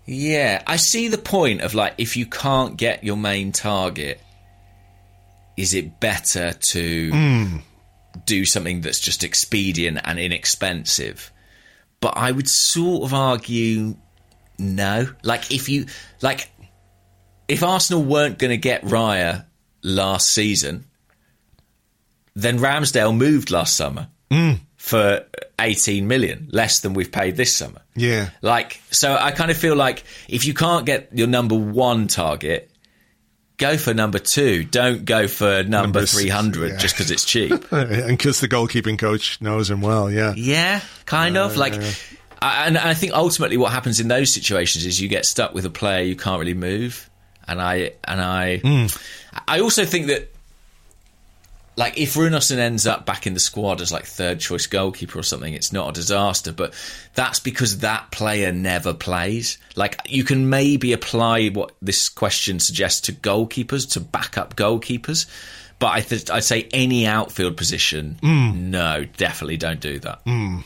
Yeah, I see the point of like if you can't get your main target, is it better to hmm. do something that's just expedient and inexpensive? But I would sort of argue no. Like if you like if Arsenal weren't going to get Raya last season, then Ramsdale moved last summer hmm. For 18 million, less than we've paid this summer. Yeah. Like, so I kind of feel like if you can't get your number one target, go for number two. Don't go for number, Number 300 yeah. just because it's cheap. <laughs> and because the goalkeeping coach knows him well, yeah. yeah, kind of. Like, I, and I think ultimately what happens in those situations is you get stuck with a player you can't really move. And I, and I, Hmm. I also think that like if Runarsson ends up back in the squad as like third choice goalkeeper or something, it's not a disaster. But that's because that player never plays. Like you can maybe apply what this question suggests to goalkeepers, to backup goalkeepers. But I th- I'd say any outfield position, mm. no, definitely don't do that mm.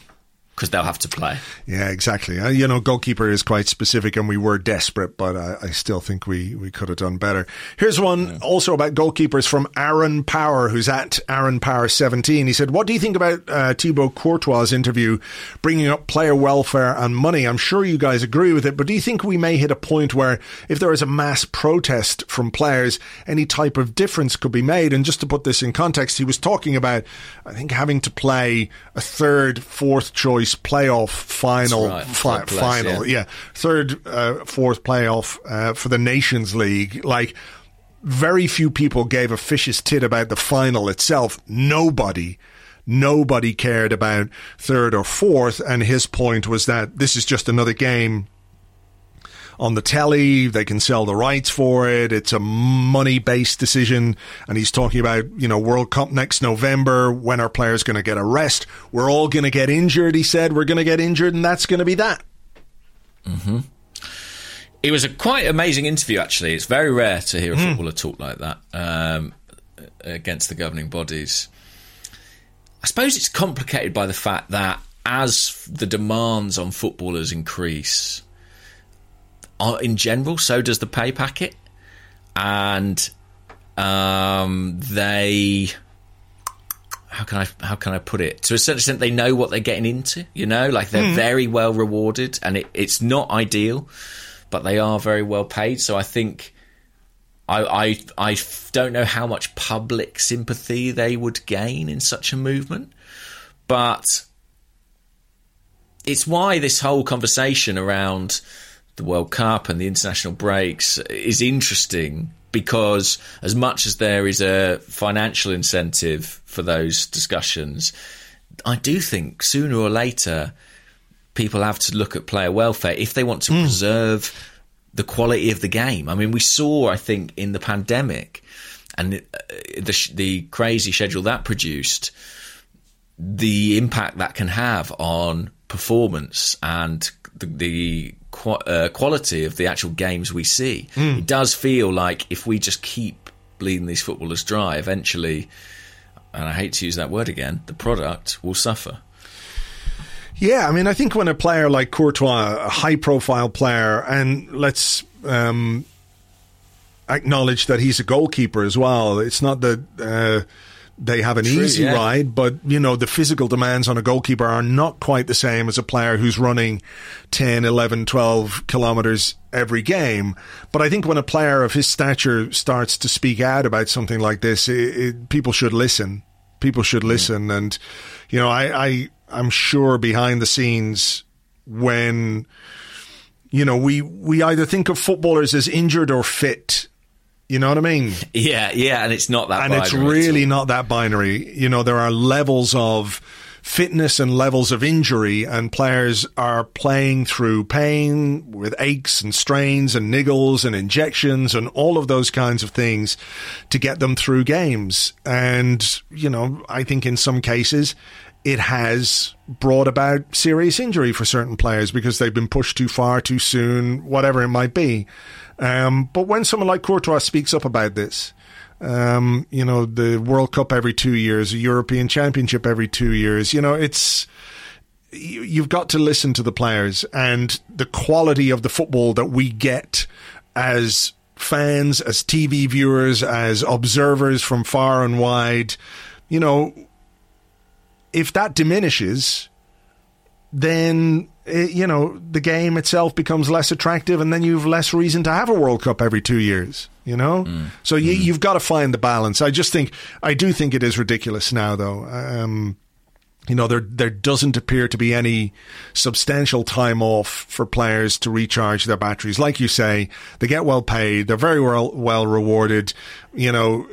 Because they'll have to play. Yeah, exactly. Uh, you know, goalkeeper is quite specific, and we were desperate, but I, I still think we, we could have done better. Here's one also about goalkeepers from Aaron Power, who's at Aaron Power 17. He said, What do you think about uh, Thibaut Courtois' interview bringing up player welfare and money? I'm sure you guys agree with it, but do you think we may hit a point where if there is a mass protest from players, any type of difference could be made? And just to put this in context, he was talking about, I think, having to play a third, fourth choice playoff final, right, fi- place, final, yeah. yeah, third, uh, fourth playoff uh, for the Nations League. Like, very few people gave a fish's tit about the final itself. Nobody. Nobody cared about third or fourth, and his point was that this is just another game on the telly. They can sell the rights for it. It's a money based decision. And he's talking about, you know, World Cup next November. When are players going to get a rest? We're all going to get injured, he said. We're going to get injured, and that's going to be that. It was a quite amazing interview, actually. It's very rare to hear a footballer talk like that um, against the governing bodies. I suppose it's complicated by the fact that as the demands on footballers increase, in general, so does the pay packet, and um, they. How can I how can I put it? To a certain extent, they know what they're getting into. You know, like they're very well rewarded, and it, it's not ideal, but they are very well paid. So I think I I don't know how much public sympathy they would gain in such a movement, but it's why this whole conversation around the World Cup and the international breaks is interesting because as much as there is a financial incentive for those discussions, I do think sooner or later people have to look at player welfare if they want to preserve the quality of the game. I mean, we saw, I think, in the pandemic and uh, the the crazy schedule that produced, the impact that can have on performance and the, the qu- uh, quality of the actual games we see. It does feel like if we just keep bleeding these footballers dry, eventually, and I hate to use that word again, the product will suffer. Yeah, I mean, I think when a player like Courtois, a high profile player, and let's um, acknowledge that he's a goalkeeper as well, it's not that. Uh, they have an True, easy yeah. ride, but you know, the physical demands on a goalkeeper are not quite the same as a player who's running 10, 11, 12 kilometers every game. But I think when a player of his stature starts to speak out about something like this, it, it, people should listen. People should hmm. listen. And, you know, I, I, I'm sure behind the scenes when, you know, we, we either think of footballers as injured or fit. You know what I mean? Yeah, yeah, and it's not that. and it's really not that binary. You know, there are levels of fitness and levels of injury, and players are playing through pain with aches and strains and niggles and injections and all of those kinds of things to get them through games. And, you know, I think in some cases, it has brought about serious injury for certain players because they've been pushed too far too soon, whatever it might be. Um, but when someone like Courtois speaks up about this, um, you know, the World Cup every two years, a European Championship every two years, you know, it's, you- you've got to listen to the players and the quality of the football that we get as fans, as TV viewers, as observers from far and wide. You know, if that diminishes, then eh, you know the game itself becomes less attractive, and then you've less reason to have a World Cup every two years. You know, so you, you've got to find the balance. I just think I do think it is ridiculous now, though. Um, you know, there there doesn't appear to be any substantial time off for players to recharge their batteries. Like you say, they get well paid, they're very well well rewarded. You know,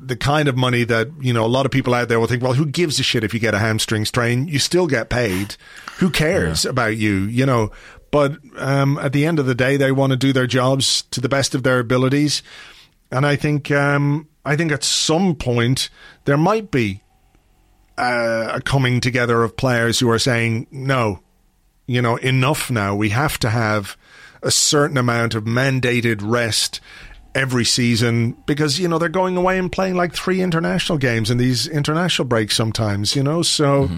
the kind of money that you know a lot of people out there will think, well, who gives a shit if you get a hamstring strain? You still get paid. Who cares about you? You know. But um, at the end of the day, they want to do their jobs to the best of their abilities. And I think um, I think at some point there might be uh, a coming together of players who are saying, no, you know, enough now. We have to have a certain amount of mandated rest every season because, you know, they're going away and playing like three international games in these international breaks sometimes, you know, so.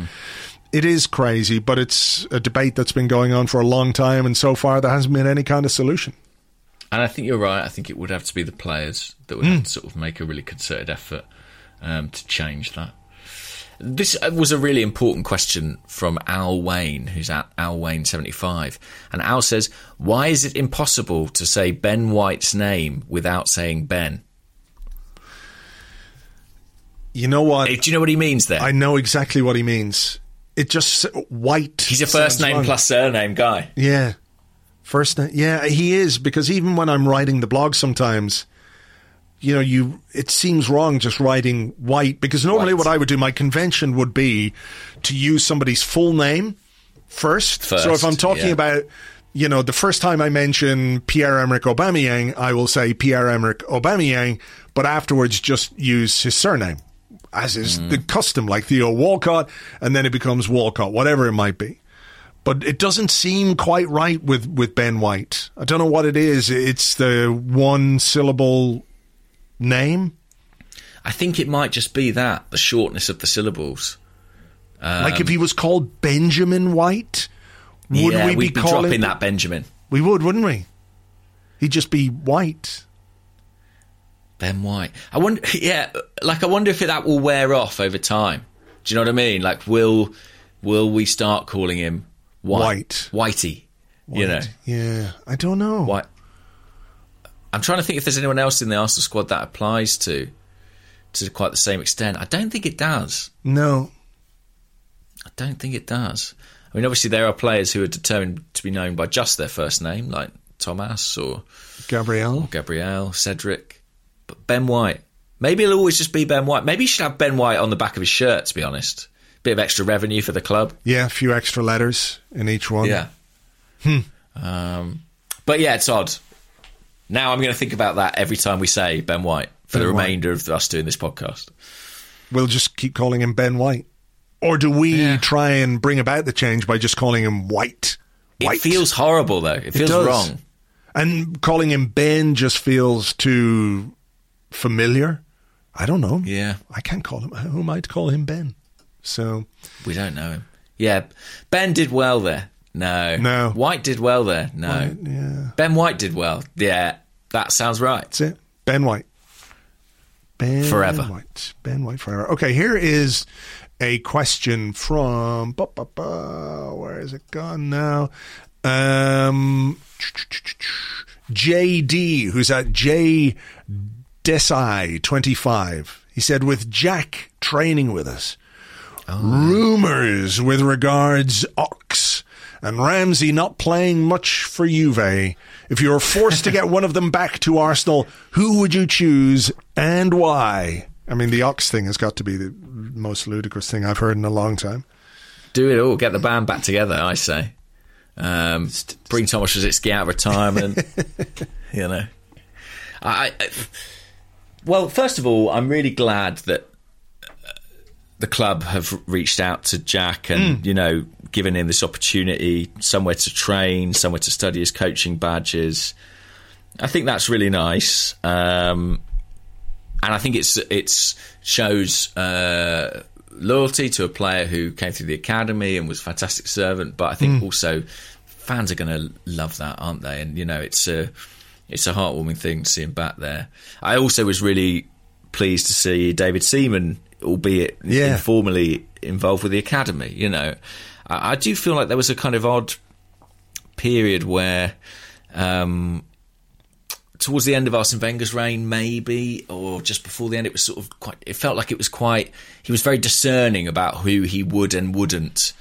It is crazy, but it's a debate that's been going on for a long time, and so far there hasn't been any kind of solution. And I think you're right. I think it would have to be the players that would to sort of make a really concerted effort um, to change that. This uh, was a really important question from Al Wayne, who's at Al Wayne seventy five, and Al says, "Why is it impossible to say Ben White's name without saying Ben?" You know what? Do you know what he means there? I know exactly what he means. It just white. He's a first name wrong. plus surname guy. Yeah, first name. Yeah, he is because even when I'm writing the blog, sometimes, you know, you it seems wrong just writing white because normally White. what I would do, my convention would be to use somebody's full name first. so if I'm talking yeah. about. You know, the first time I mention Pierre-Emerick Aubameyang, I will say Pierre-Emerick Aubameyang, but afterwards just use his surname, as is Mm. the custom, like Theo Walcott, and then it becomes Walcott, whatever it might be but it doesn't seem quite right with, with Ben White. I don't know what it is. It's the one syllable name. I think it might just be that the shortness of the syllables. like if um, he was called Benjamin White, would yeah, we be be calling dropping that Benjamin. We would, wouldn't we? He'd just be White. Ben White. I wonder. <laughs> Yeah, like I wonder if that will wear off over time. Do you know what I mean? Like, will will we start calling him White, Whitey? You know, Yeah, I don't know. White. I'm trying to think if there's anyone else in the Arsenal squad that applies to to quite the same extent. I don't think it does. No. I don't think it does. I mean, obviously there are players who are determined to be known by just their first name, like Thomas or Gabriel. Gabriel, Cedric, but Ben White. Maybe it'll always just be Ben White. Maybe you should have Ben White on the back of his shirt. To be honest, bit of extra revenue for the club. Yeah, a few extra letters in each one. Yeah. Um, but yeah, it's odd. Now I'm going to think about that every time we say Ben White for Ben the White. remainder of us doing this podcast. We'll just keep calling him Ben White. Or do we Yeah. try and bring about the change by just calling him White? White. It feels horrible though. It feels does. wrong. And calling him Ben just feels too familiar. I don't know. Yeah. I can't call him. Who might call him Ben? So We don't know him. Yeah, Ben did well there. No, No. White did well there. No, yeah, Ben White did well. Yeah, that sounds right. that's it. Ben White. Ben Forever. White. Ben White forever. Okay, here is a question from. ba, ba, ba, where is it gone now? Um, JD, who's at J Desai twenty five. He said, with Jack training with us, rumors with regards Ox and Ramsey not playing much for Juve. If you were forced to get <laughs> one of them back to Arsenal, who would you choose and why? I mean, the Ox thing has got to be the most ludicrous thing I've heard in a long time. Do it all. Get the band back together. I say. Um, bring Thomas Rosicky out of retirement. <laughs> you know. I, I. Well, first of all, I'm really glad that uh, the club have reached out to Jack and you know given him this opportunity, somewhere to train, somewhere to study his coaching badges. I think that's really nice. Um, and I think it's it's shows uh, loyalty to a player who came through the academy and was a fantastic servant. But I think also fans are going to love that, aren't they? And you know, it's a it's a heartwarming thing to see him back there. I also was really pleased to see David Seaman, albeit Yeah. informally involved with the academy. You know, I, I do feel like there was a kind of odd period where. Um, towards the end of Arsene Wenger's reign, maybe, or just before the end, it was sort of quite. It felt like it was quite. He was very discerning about who he would and wouldn't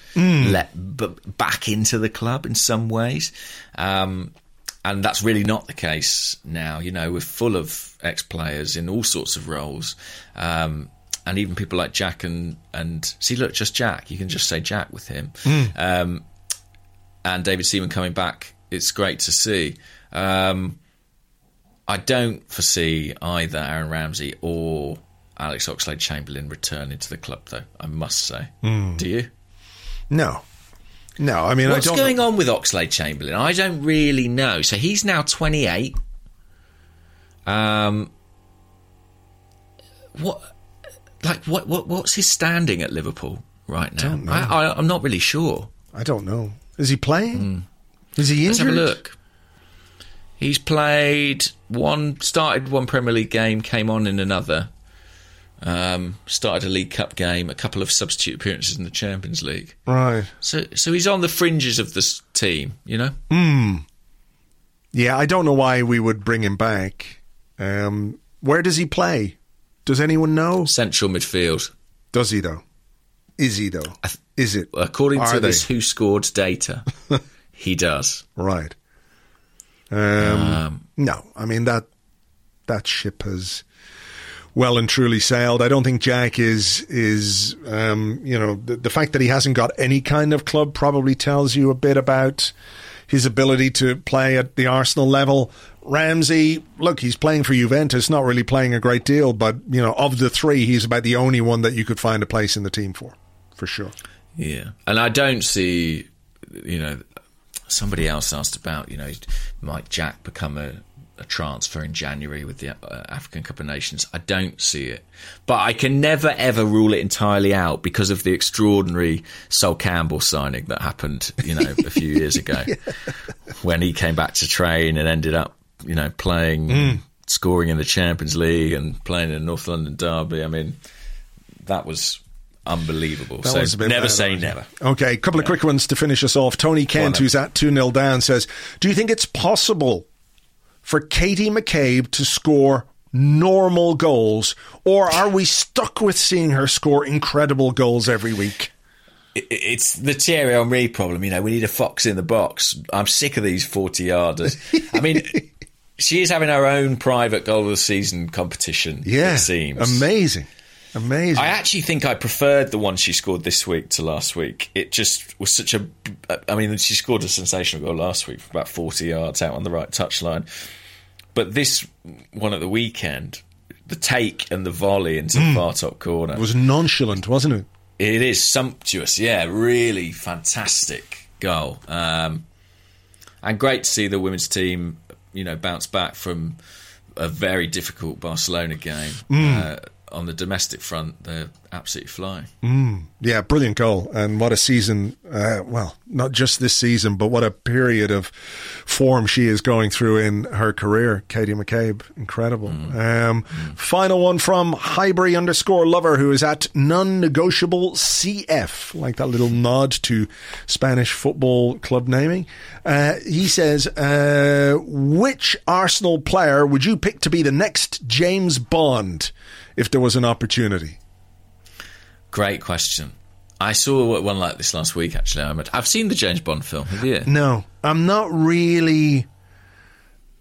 let b- back into the club in some ways, um, and that's really not the case now. You know, we're full of ex-players in all sorts of roles. Um, and even people like Jack and and see, look, just Jack. You can just say Jack with him. Um, and David Seaman coming back, it's great to see. Um, I don't foresee either Aaron Ramsey or Alex Oxlade Chamberlain returning to the club, though. I must say. Do you? No, no. I mean, What's I don't. going on with Oxlade Chamberlain? I don't really know. So he's now 28. Um, what, like, what, what, what's his standing at Liverpool right now? Don't know. I, I, I'm not really sure. I don't know. Is he playing? Is he Hmm. Let's have a look. He's played one, started one Premier League game, came on in another. Um, started a League Cup game, a couple of substitute appearances in the Champions League. Right. So, so he's on the fringes of this team, you know. Hmm. Yeah, I don't know why we would bring him back. Um, where does he play? Does anyone know? Central midfield. Does he though? Is he though? Is it? According to they? this WhoScored data, <laughs> he does. Right. Um, no, I mean that that ship has well and truly sailed. I don't think Jack is is um, you know the, the fact that he hasn't got any kind of club probably tells you a bit about his ability to play at the Arsenal level. Ramsey, look, he's playing for Juventus, not really playing a great deal, but you know of the three, he's about the only one that you could find a place in the team for, for sure. Yeah, and I don't see, you know, somebody else asked about, you know, might Jack become a, a transfer in January with the uh, African Cup of Nations? I don't see it, but I can never ever rule it entirely out because of the extraordinary Sol Campbell signing that happened, you know, a few years ago <laughs> when he came back to train and ended up, you know, playing, hmm. scoring in the Champions League and playing in the North London Derby. I mean, that was. Unbelievable. That so never say never. Okay, a couple of quick ones to finish us off. Tony Kent, who's at 2 0 down, says Do you think it's possible for Katie McCabe to score normal goals, or are we stuck with seeing her score incredible goals every week? It's the Thierry Henry problem. You know, we need a fox in the box. I'm sick of these 40 yarders. <laughs> I mean, she is having her own private goal of the season competition, Yeah. it seems. Amazing. Amazing. I actually think I preferred the one she scored this week to last week. It just was such a. I mean, she scored a sensational goal last week about 40 yards out on the right touchline. But this one at the weekend, the take and the volley into the far top corner. it was nonchalant, wasn't it? It is sumptuous, yeah, really fantastic goal, um, and great to see the women's team, you know, bounce back from a very difficult Barcelona game uh, on the domestic front. They're absolutely flying. Yeah, brilliant goal. And what a season. Uh, well, not just this season, but what a period of form she is going through in her career. Katie McCabe, incredible. Um, Final one from Highbury underscore lover, who is at non negotiable CF, like that little nod to Spanish football club naming. Uh, he says, uh, Which Arsenal player would you pick to be the next James Bond if there was an opportunity? Great question. I saw one like this last week. Actually, Ahmed. I've seen the James Bond film. Have you? No, I'm not really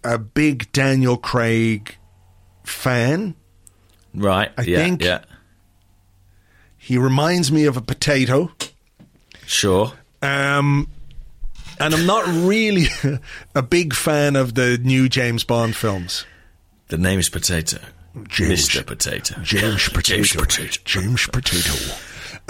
a big Daniel Craig fan. Right. I yeah, think- Yeah. He reminds me of a potato. Sure. Um, and I'm not really <laughs> a big fan of the new James Bond films. The name is Potato. James- Mr. Potato. James Potato. James Potato. James Potato.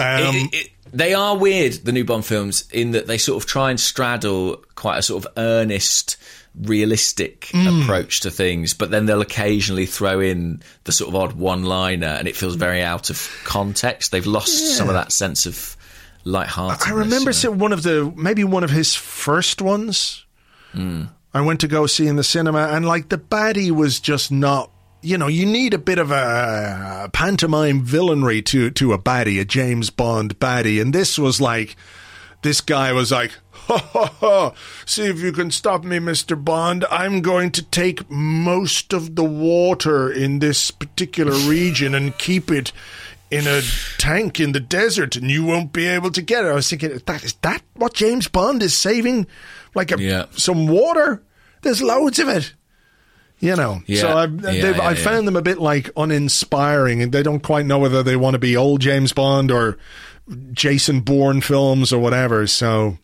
Um, It- it- it- they are weird, the new Bond films, in that they sort of try and straddle quite a sort of earnest, realistic hmm. approach to things, but then they'll occasionally throw in the sort of odd one liner, and it feels hmm. very out of context. They've lost some of that sense of lightheartedness. I remember one of the maybe one of his first ones. Hmm. I went to go see in the cinema, and like the baddie was just not. You know, you need a bit of a pantomime villainry to to a baddie, a James Bond baddie, and this was like, this guy was like. Ha ha ha! See if you can stop me, Mr. Bond. I'm going to take most of the water in this particular <laughs> region and keep it in a tank in the desert and you won't be able to get it. I was thinking, that is that what James Bond is saving? Like a, Yeah. some water? There's loads of it. You know, Yeah. so I, Yeah, yeah, I found them a bit like uninspiring, and they don't quite know whether they want to be old James Bond or Jason Bourne films or whatever. So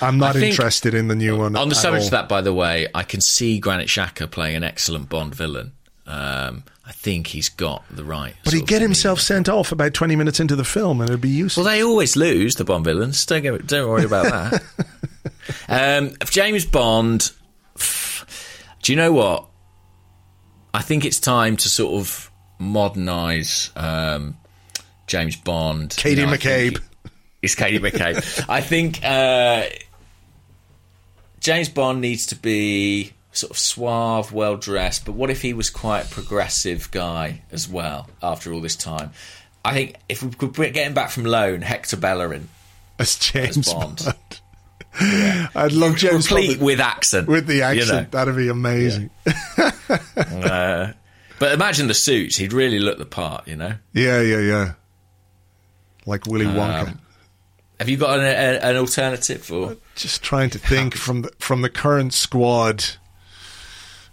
I'm not interested in the new one. On the subject of that, by the way, I can see Granit Xhaka playing an excellent Bond villain. Um, I think he's got the right. But he'd get himself sent off about 20 minutes into the film and it'd be useful. Well, they always lose the Bond villains. Don't get, don't worry about that. <laughs> um, James Bond. Do you know what? I think it's time to sort of modernise um, James Bond. Katie You know, McCabe. It's Katie McCabe. <laughs> I think uh, James Bond needs to be sort of suave, well dressed. But what if he was quite a progressive guy as well after all this time? I think if we could get him back from loan, Hector Bellerin as James as Bond. Bond. I'd love James complete Bond with accent. with the you accent. know. That'd be amazing. <laughs> Uh, but imagine the suits; he'd really look the part. You know. Yeah, yeah, yeah. Like Willy Um, Wonka. Have you got an, a, an alternative for? Just trying to think from the from the current squad.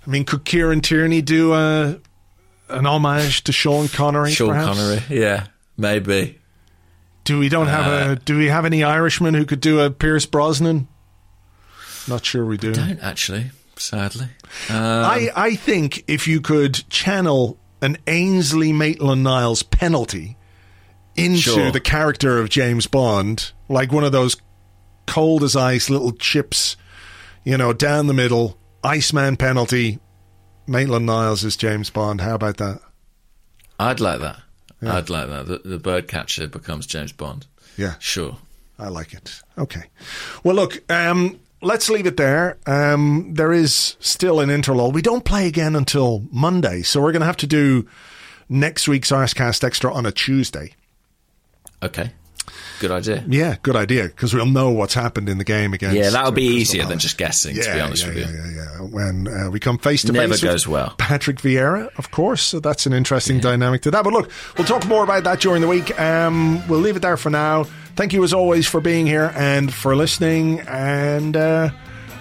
I mean, could Kieran Tierney do a an homage to Sean Connery? Sean perhaps? Connery? Yeah, maybe. Do we don't have Uh, a? Do we have any Irishmen who could do a Pierce Brosnan? Not sure we do. I don't actually, sadly. Um, I I think if you could channel an Ainsley Maitland Niles penalty into Sure. the character of James Bond, like one of those cold as ice little chips, you know, down the middle, Iceman penalty. Maitland Niles is James Bond. How about that? I'd like that. I'd like that. The, the bird catcher becomes James Bond. Yeah. Sure. I like it. Okay. Well, look, um, let's leave it there. Um, there is still an interlull. We don't play again until Monday, so we're going to have to do next week's Arsecast Extra on a Tuesday. Okay. Good idea. Yeah, good idea, because we'll know what's happened in the game against. Yeah, that'll be easier than just guessing. Yeah, to be honest yeah, with you. yeah, yeah, yeah. When uh, we come face to face, with goes well. Patrick Vieira, of course. So that's an interesting dynamic to that. But look, we'll talk more about that during the week. Um, we'll leave it there for now. Thank you as always for being here and for listening. And uh,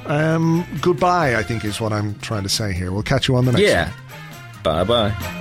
um, goodbye. I think is what I'm trying to say here. We'll catch you on the next. Yeah. Bye bye.